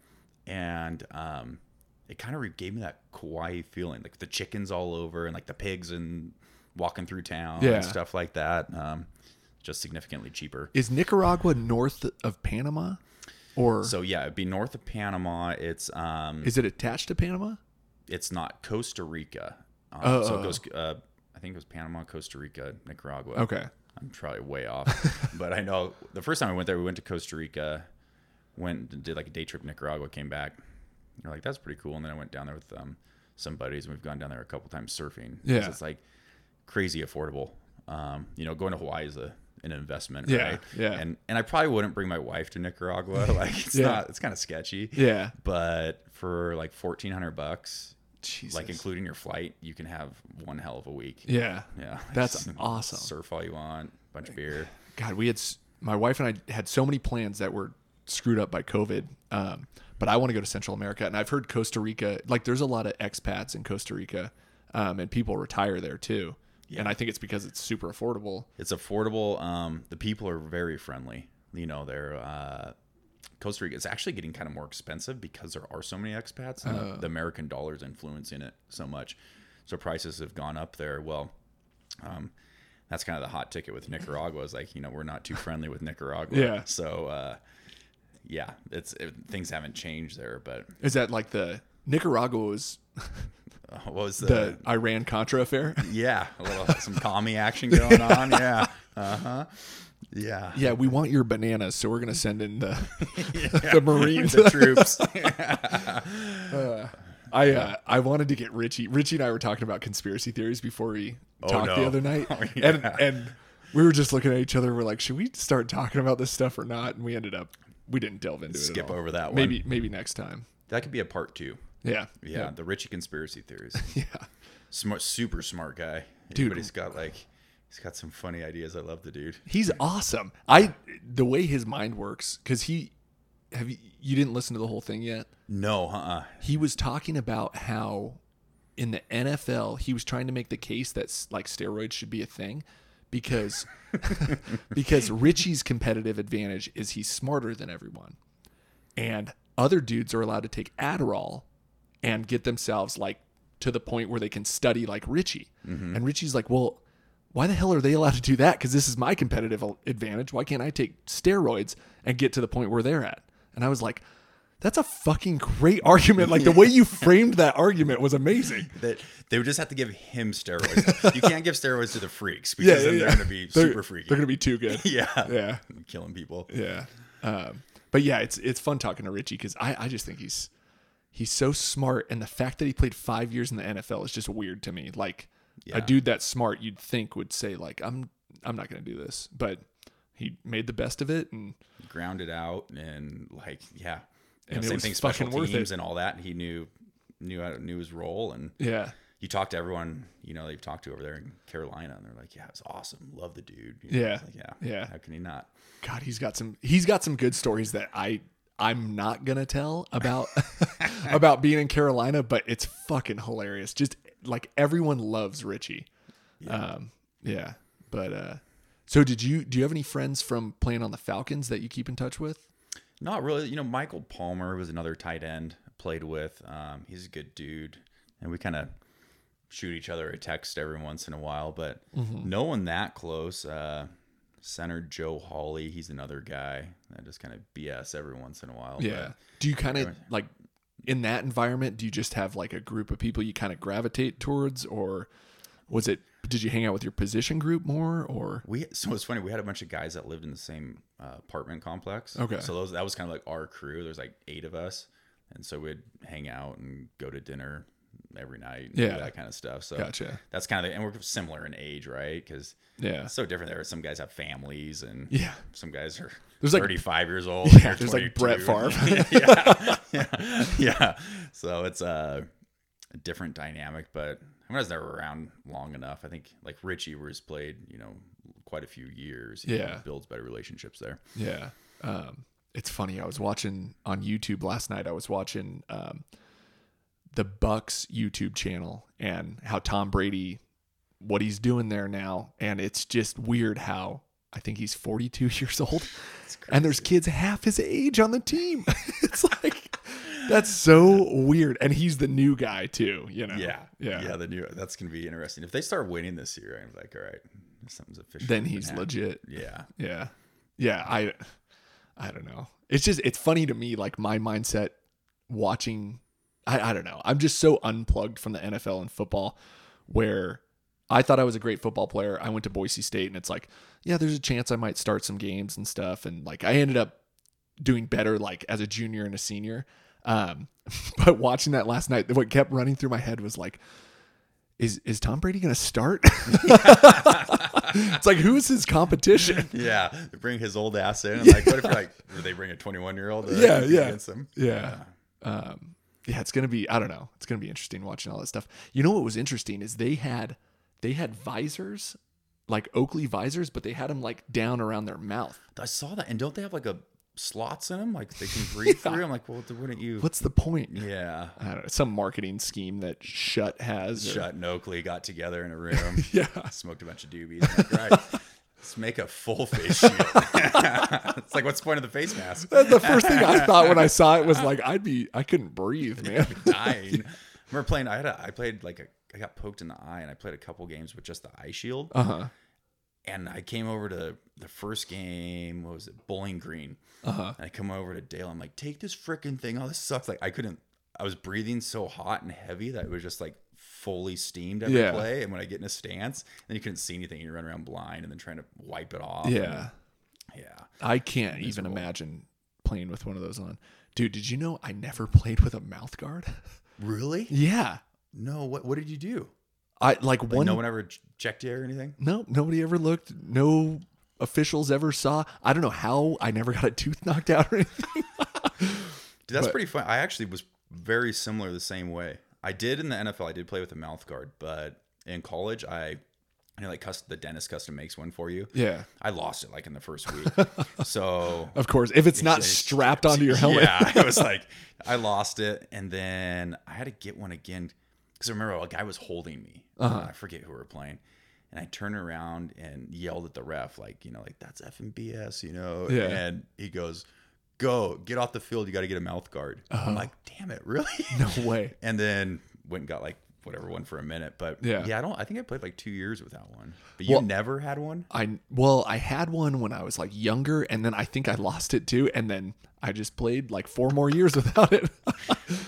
And um, it kind of gave me that Kauai feeling, like the chickens all over and like the pigs and walking through town Yeah. and stuff like that. Um, just significantly cheaper. Is Nicaragua north of Panama, or So yeah, it'd be north of Panama. It's um, is it attached to Panama? it's not Costa Rica. Um, Oh, so oh, it goes. Uh, I think it was Panama, Costa Rica, Nicaragua. Okay. I'm probably way off, but I know the first time I went there, we went to Costa Rica, went and did like a day trip Nicaragua, came back. You're like, that's pretty cool. And then I went down there with um, some buddies, and we've gone down there a couple times surfing. Yeah. it's like crazy affordable. Um, you know, going to Hawaii is a an investment, Yeah, right? yeah. And and I probably wouldn't bring my wife to Nicaragua. Like it's Yeah. not, it's kind of sketchy. Yeah. But for like fourteen hundred bucks, Jesus. like including your flight, you can have one hell of a week. yeah. Yeah, That's awesome. Surf all you want, bunch of beer. God, we had my wife and I had so many plans that were screwed up by COVID. Um, but I want to go to Central America, and I've heard Costa Rica. Like, there's a lot of expats in Costa Rica, um, and people retire there too. And I think it's because it's super affordable. It's affordable. Um, the people are very friendly. You know, they're uh, Costa Rica. is actually getting kind of more expensive because there are so many expats. And the, the American dollar's influencing it so much, so prices have gone up there. Well, um, that's kind of the hot ticket with Nicaragua. Is like you know we're not too friendly with Nicaragua. Yeah. So uh, yeah, it's it, things haven't changed there. But Is that like the Nicaragua was uh, what was the, the Iran Contra affair? yeah a little some commie action going on? Yeah. Uh huh. Yeah. yeah, we want your bananas, so we're gonna send in the the Marines. the troops. I uh, I wanted to get Richie. Richie and I were talking about conspiracy theories before we talked the other night, Oh, and and we were just looking at each other. We're like, should we start talking about this stuff or not? And we ended up we didn't delve into it. Skip over that one. Maybe maybe next time. That could be a part two. Yeah, Yeah, the Richie conspiracy theories. yeah. Smart, super smart guy, Dude. But he's got like, he's got some funny ideas. I love the dude. He's awesome. I the way his mind works because he have you, you didn't listen to the whole thing yet. No, uh uh, he was talking about how in the NFL he was trying to make the case that like steroids should be a thing because because Richie's competitive advantage is he's smarter than everyone. And other dudes are allowed to take Adderall and get themselves like to the point where they can study like Richie. Mm-hmm. And Richie's like, "Well, why the hell are they allowed to do that? Because this is my competitive advantage. Why can't I take steroids and get to the point where they're at? And I was like, that's a fucking great argument. Like the way you framed that argument was amazing. that they would just have to give him steroids. you can't give steroids to the freaks because then they're going to be They're- super freaky. They're gonna be too good. yeah, yeah, killing people. yeah. Um, but yeah, it's it's fun talking to Richie because I I just think he's he's so smart, and the fact that he played five years in the NFL is just weird to me. Like Yeah. a dude that smart, you'd think would say like I'm I'm not gonna do this, but he made the best of it, and Grounded out and like yeah, And know, same thing. Special teams and all that. He knew knew how, knew his role and yeah, you talk to everyone you know they've talked to over there in Carolina, and they're like, "Yeah, it's awesome. Love the dude." You know, Yeah. like, yeah, Yeah. How can he not? God, he's got some he's got some good stories that I I'm not gonna tell about about being in Carolina, but it's fucking hilarious. Just like everyone loves Richie. Um, yeah. But uh so did you do you have any friends from playing on the Falcons that you keep in touch with? Not really. You know, Michael Palmer was another tight end I played with. Um, he's a good dude, and we kind of shoot each other a text every once in a while, but Mm-hmm. no one that close. Uh, center Joe Hawley, he's another guy that just kind of BS every once in a while. Yeah. Do you kind of like in that environment, do you just have like a group of people you kind of gravitate towards or was it did you hang out with your position group more or We so it's funny. We had a bunch of guys that lived in the same uh, apartment complex. Okay. So those that was kind of like our crew. There's like eight of us, and so we'd hang out and go to dinner every night. Yeah. that kind of stuff. So Gotcha. that's kind of the, and we're similar in age, right? Because Yeah. it's so different there. Some guys have families, and Yeah. some guys are There's like- 35 years old. Yeah, there's like Brett 22. Favre. yeah, yeah, yeah. So it's a, a different dynamic, but I, mean, I was never around long enough. I think like Richie was played, you know, quite a few years. He Yeah. builds better relationships there. Yeah. Um, it's funny. I was watching on YouTube last night. I was watching um, the Bucs YouTube channel and how Tom Brady, what he's doing there now, and it's just weird how I think he's 42 years old, and there's kids half his age on the team. it's like that's so weird, and he's the new guy too. You know? Yeah, yeah. yeah. The new that's gonna be interesting. If they start winning this year, I'm like, all right, something's official. Then he's legit. Yeah, Yeah. Yeah, I I don't know. It's just it's funny to me like my mindset watching I, I don't know. I'm just so unplugged from the NFL and football where I thought I was a great football player. I went to Boise State and it's like, yeah, there's a chance I might start some games and stuff and like I ended up doing better like as a junior and a senior. Um but watching that last night what kept running through my head was like is is Tom Brady going to start? it's like who's his competition? yeah. They bring his old ass in. And like, what if like they bring a 21 year old? Yeah, yeah. Against him? Yeah. Um, yeah, it's gonna be. I don't know. It's gonna be interesting watching all that stuff. You know what was interesting is they had they had visors, like Oakley visors, but they had them like down around their mouth. I saw that. And don't they have like a slots in them, like they can breathe through. I'm like, well, wouldn't you? What's the point? Yeah. I don't know. Some marketing scheme that Schutt has. or- Schutt and Oakley got together in a room. Yeah. Smoked a bunch of doobies. Like, right. Let's make a full face shield. it's like, what's the point of the face mask? the first thing I thought when I saw it was like, I'd be, I couldn't breathe, man. dying. I remember playing. I had a. I played like a. I got poked in the eye, and I played a couple games with just the eye shield. Uh huh. And I came over to the first game. What was it? Bowling Green. Uh huh. And I come over to Dale. I'm like, take this freaking thing. Oh, this sucks. Like I couldn't. I was breathing so hot and heavy that it was just like fully steamed every Yeah. play. And when I get in a stance, then you couldn't see anything. You run around blind and then trying to wipe it off. Yeah. And- yeah. I can't even imagine playing with one of those on. Dude, did you know I never played with a mouth guard? Really? yeah. No. What What did you do? I like Like, one. no one ever checked you or anything. no, nobody ever looked. No officials ever saw. I don't know how I never got a tooth knocked out or anything. Dude, that's But- pretty fun. I actually was very similar the same way. I did in the NFL. I did play with a mouth guard, but in college, I, you know, like custom, the dentist custom makes one for you. yeah. I lost it like in the first week. so Of course, if it's not strapped onto your helmet. Yeah, I was like, I lost it, and then I had to get one again because I remember a guy was holding me. Uh-huh. I forget who we were playing, and I turned around and yelled at the ref, like, you know, like that's effing BS, you know. Yeah. And he goes, "Go, get off the field. You got to get a mouth guard." I'm like, "Damn it, really?" no way. and then went and got like whatever one for a minute, but Yeah. yeah, I don't. I think I played like two years without one. But you Well- never had one. I well, I had one when I was like younger, and then I think I lost it too, and then I just played like four more years without it.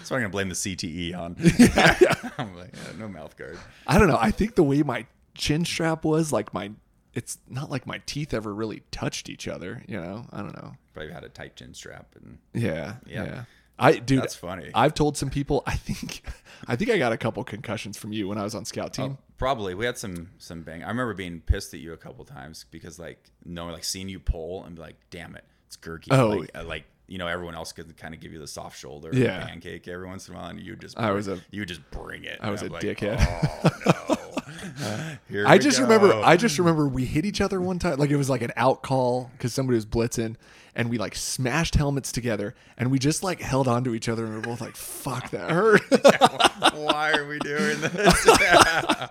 So I'm gonna blame the CTE on. I'm like, yeah, no mouth guard. I don't know. I think the way my chin strap was, like my, it's not like my teeth ever really touched each other. You know, I don't know. Probably had a tight chin strap, and Yeah, Yeah. yeah. I dude, That's funny. I've told some people. I think, I think I got a couple concussions from you when I was on scout team. probably we had some some bang. I remember being pissed at you a couple times because like no, like seeing you pull and be like, damn it, it's Gurky. Oh. like, uh, like you know, everyone else could kind of give you the soft shoulder, Yeah. pancake every once in a while, and you just I was a- you would just bring it. I was a like, dickhead. Oh no. I just go. remember I just remember we hit each other one time like it was like an out call because somebody was blitzing and we like smashed helmets together and we just like held on to each other and we are both like fuck that hurt Why are we doing this? but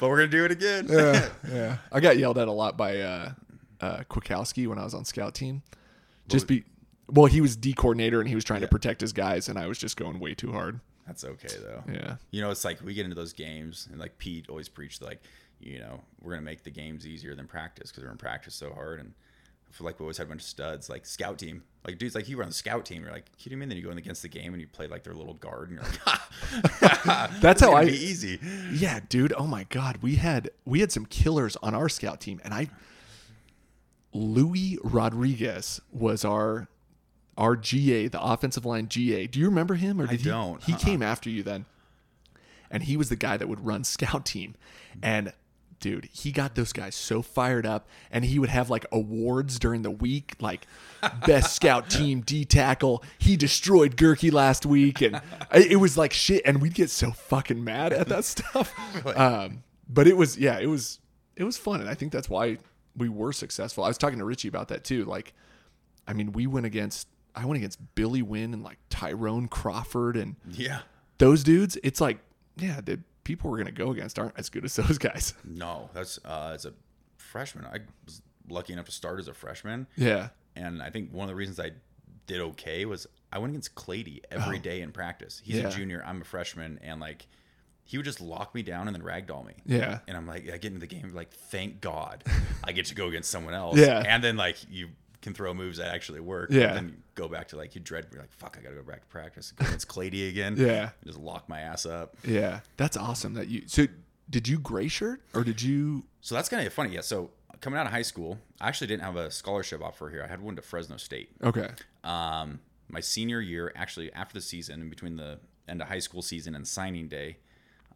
we're gonna do it again. yeah yeah I got yelled at a lot by uh uh Kwiatkowski when I was on scout team just be well he was D coordinator and he was trying to protect his guys and I was just going way too hard That's okay though. yeah You know, it's like we get into those games, and like Pete always preached, like, you know, we're gonna make the games easier than practice because we're in practice so hard. And I feel like we always had a bunch of studs, like scout team, like dudes like you were on the scout team. You're like, kidding me? And then you go in against the game and you play like their little guard, and you're like, ha, That's how I- be easy. Yeah, dude. Oh my god, we had we had some killers on our scout team, and I Louis Rodriguez was our our GA, the offensive line GA. Do you remember him? Or did he, don't. He Uh-uh. came after you then, and he was the guy that would run scout team, and. Dude, he got those guys so fired up, and he would have like awards during the week, like best scout team D tackle. He destroyed Gurkey last week, and it was like shit. And we'd get so fucking mad at that stuff. Um, but it was, yeah, it was, it was fun, and I think that's why we were successful. I was talking to Richie about that too. Like, I mean, we went against, I went against Billy Winn and like Tyrone Crawford and Yeah. those dudes. It's like, yeah, the people we're gonna go against aren't as good as those guys. No, that's uh, as a freshman. I was lucky enough to start as a freshman, Yeah, and I think one of the reasons I did okay was I went against Clady every day in practice. He's Yeah. a junior, I'm a freshman, and like he would just lock me down and then ragdoll me. yeah, And I'm like, I get into the game, like, thank God I get to go against someone else. Yeah. And then like you can throw moves that actually work. Yeah. And then go back to like you dread you're like, fuck, I gotta go back to practice. Against Clady again. Yeah. Just lock my ass up. yeah. That's awesome that you. So, did you gray shirt or did you? So that's kind of funny. Yeah. So coming out of high school, I actually didn't have a scholarship offer here. I had one to Fresno State. Okay. Um, my senior year, actually after the season, in between the end of high school season and signing day,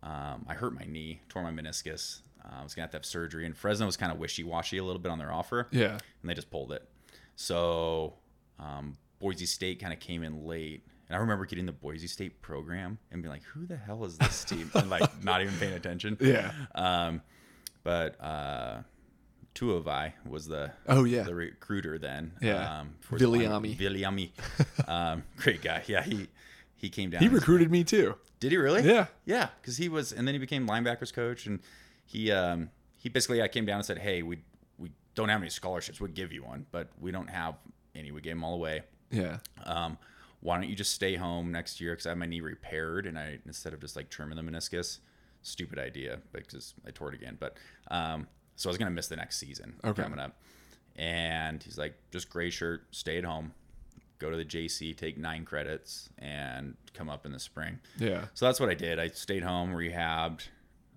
um, I hurt my knee, tore my meniscus. Uh, I was gonna have to have surgery, and Fresno was kind of wishy-washy a little bit on their offer, Yeah. and they just pulled it. So um, Boise State kind of came in late, and I remember getting the Boise State program and being like, "Who the hell is this team?" and like not even paying attention. Yeah. Um, but uh, Tuivai was the Oh, yeah. the recruiter then. Yeah. um, for Viliami. Viliami, um, great guy. Yeah, he he came down. He recruited me too. Did he really? Yeah. Yeah, because he was, and then he became linebackers coach, and he um he basically I came down and said, hey, we we don't have any scholarships. We'd give you one, but we don't have any. We gave them all away. Yeah. Um, why don't you just stay home next year? Because I had my knee repaired, and I instead of just like trimming the meniscus, stupid idea because I tore it again. But um, so I was gonna miss the next season Okay. coming up, and he's like, just gray shirt, stay at home, go to the JC, take nine credits, and come up in the spring. Yeah. So that's what I did. I stayed home, rehabbed,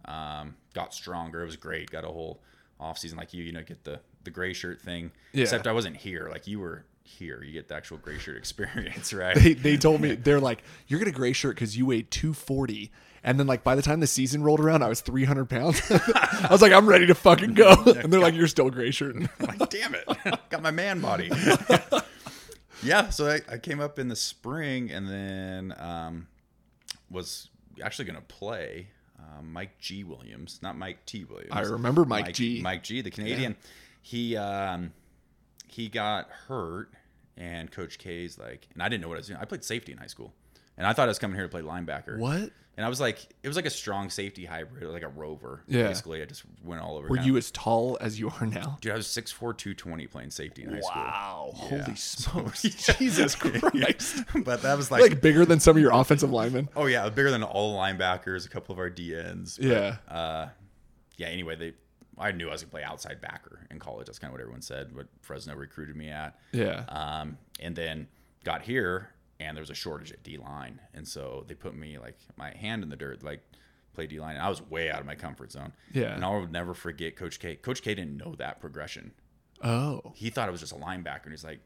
um, got stronger. It was great. Got a whole off season like you, you know, get the the gray shirt thing. Yeah. Except I wasn't here. Like you were here. You get the actual gray shirt experience, right? They, they told me they're like you're gonna gray shirt because you weighed 240 and then like by the time the season rolled around I was 300 pounds I was like I'm ready to fucking go and they're like you're still gray shirting I'm like, damn it, got my man body. yeah, so I, I came up in the spring and then um, was actually to play um, Mike G. Williams, not Mike T. Williams. I remember Mike G. Mike G. The Canadian. He um, he got hurt, and Coach K's like, and I didn't know what I was doing. I played safety in high school, and I thought I was coming here to play linebacker. what And I was like, it was like a strong safety hybrid, like a rover. Yeah. Basically, I just went all over. were you as tall as you are now Dude, I was 6'4", 220 playing safety in high school. wow Yeah. holy smokes Jesus Christ but that was like, like bigger than some of your offensive linemen oh yeah, bigger than all the linebackers, a couple of our DNs. But, yeah Uh, yeah. Anyway, they, I knew I was gonna play outside backer in college. That's kind of what everyone said. What Fresno recruited me at. yeah Um, and then got here, and there was a shortage at D line, and so they put me like my hand in the dirt, like play D line. And I was way out of my comfort zone. Yeah. And I'll never forget Coach K. Coach K didn't know that progression. oh he thought it was just a linebacker, and he's like,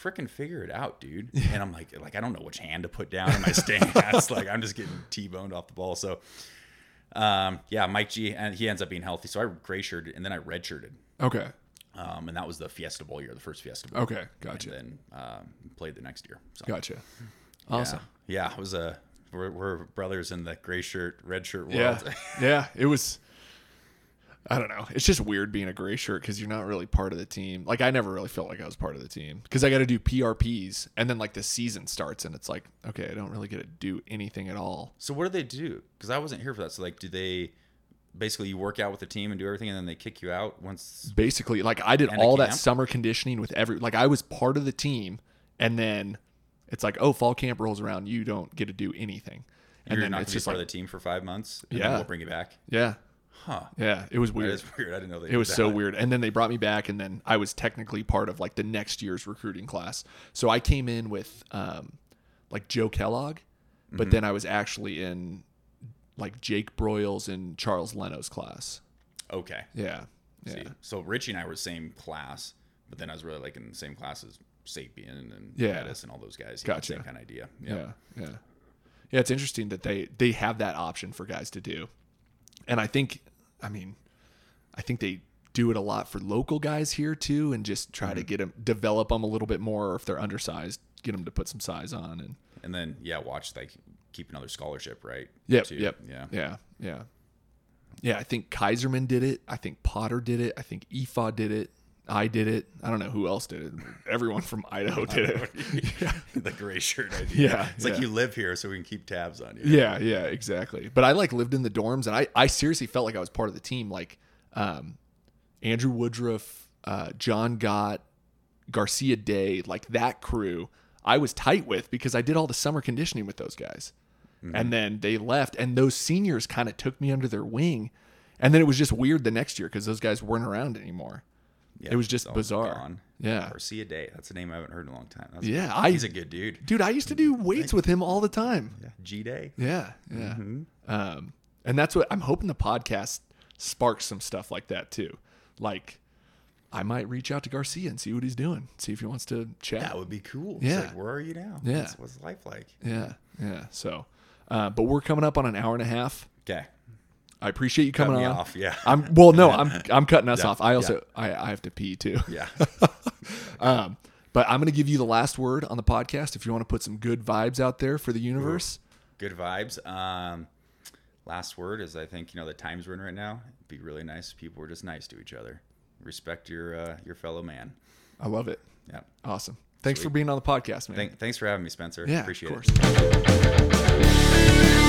"Freaking figure it out, dude." And I'm like, like I don't know which hand to put down in my stance. like I'm just getting t-boned off the ball. So, um, yeah, Mike G, and he ends up being healthy. So I gray shirted, and then I redshirted, okay um, and that was the Fiesta Bowl year, the first Fiesta Bowl. okay gotcha And then um, played the next year. So, gotcha yeah. awesome Yeah, it was a. We're, we're brothers in the gray shirt, red shirt world. Yeah, yeah. It was. I don't know. It's just weird being a gray shirt because you're not really part of the team. Like I never really felt like I was part of the team because I got to do PRPs and then like the season starts and it's like okay, I don't really get to do anything at all. So what do they do? Because I wasn't here for that. So like, do they basically you work out with the team and do everything, and then they kick you out once? Basically, like I did all that summer conditioning with every like I was part of the team and then it's like oh fall camp rolls around, you don't get to do anything. And You're then not it's just part like of the team for five months. And Yeah. we'll bring you back. yeah, Huh. yeah. It was That weird. weird. I didn't know they it was did so weird and then they brought me back and then i was technically part of like the next year's recruiting class so i came in with um like joe kellogg but Mm-hmm. then i was actually in like jake broyles and charles leno's class Okay. yeah yeah See, so Richie and I were the same class, but then I was really like in the same class as Sapien and Yeah. Pettis and all those guys. Gotcha. Same kind of idea. yeah Yeah. yeah yeah it's interesting that they they have that option for guys to do and i think i mean i think they do it a lot for local guys here too and just try Mm-hmm. to get them develop them a little bit more or if they're undersized get them to put some size on and And then yeah, watch like keep another scholarship, right? Yep. Too. Yep. Yeah. Yeah. Yeah. Yeah. I think Kaiserman did it. I think Potter did it. I think Ephod did it. I did it. I don't know who else did it. Everyone from Idaho did it. the gray shirt idea. Yeah, It's like you live here, so we can keep tabs on you. Yeah. Yeah. Exactly. But I like lived in the dorms, and I I seriously felt like I was part of the team. Like, um, Andrew Woodruff, uh, Jon Gott, Garcia Day, like that crew. I was tight with because I did all the summer conditioning with those guys. And then they left, and those seniors kind of took me under their wing. And then it was just weird the next year because those guys weren't around anymore. Yeah, It was just bizarre. gone. Yeah. Garcia Day. That's a name I haven't heard in a long time. That's Yeah, I- he's a good dude. Dude, I used to do weights with him all the time. Yeah. G Day. Yeah, yeah. Mm-hmm. Um, and that's what I'm hoping the podcast sparks some stuff like that too. Like, I might reach out to Garcia and see what he's doing, see if he wants to chat. That would be cool. It's Yeah. like, where are you now? Yeah. What's, what's life like? yeah, yeah. So, uh, but we're coming up on an hour and a half. Okay. I appreciate you Cut coming me on. off. Yeah. I'm well, no, I'm I'm cutting us Yeah, off. I also I, I have to pee too. yeah. Um, but I'm gonna give you the last word on the podcast if you want to put some good vibes out there for the universe. Good vibes. Um, last word is I think, you know, the times we're in right now, it'd be really nice if people were just nice to each other. respect your uh, your fellow man. I love it. Yeah. Awesome. Thanks for being on the podcast, man. Thank, thanks for having me, Spencer. yeah, Appreciate of it. course.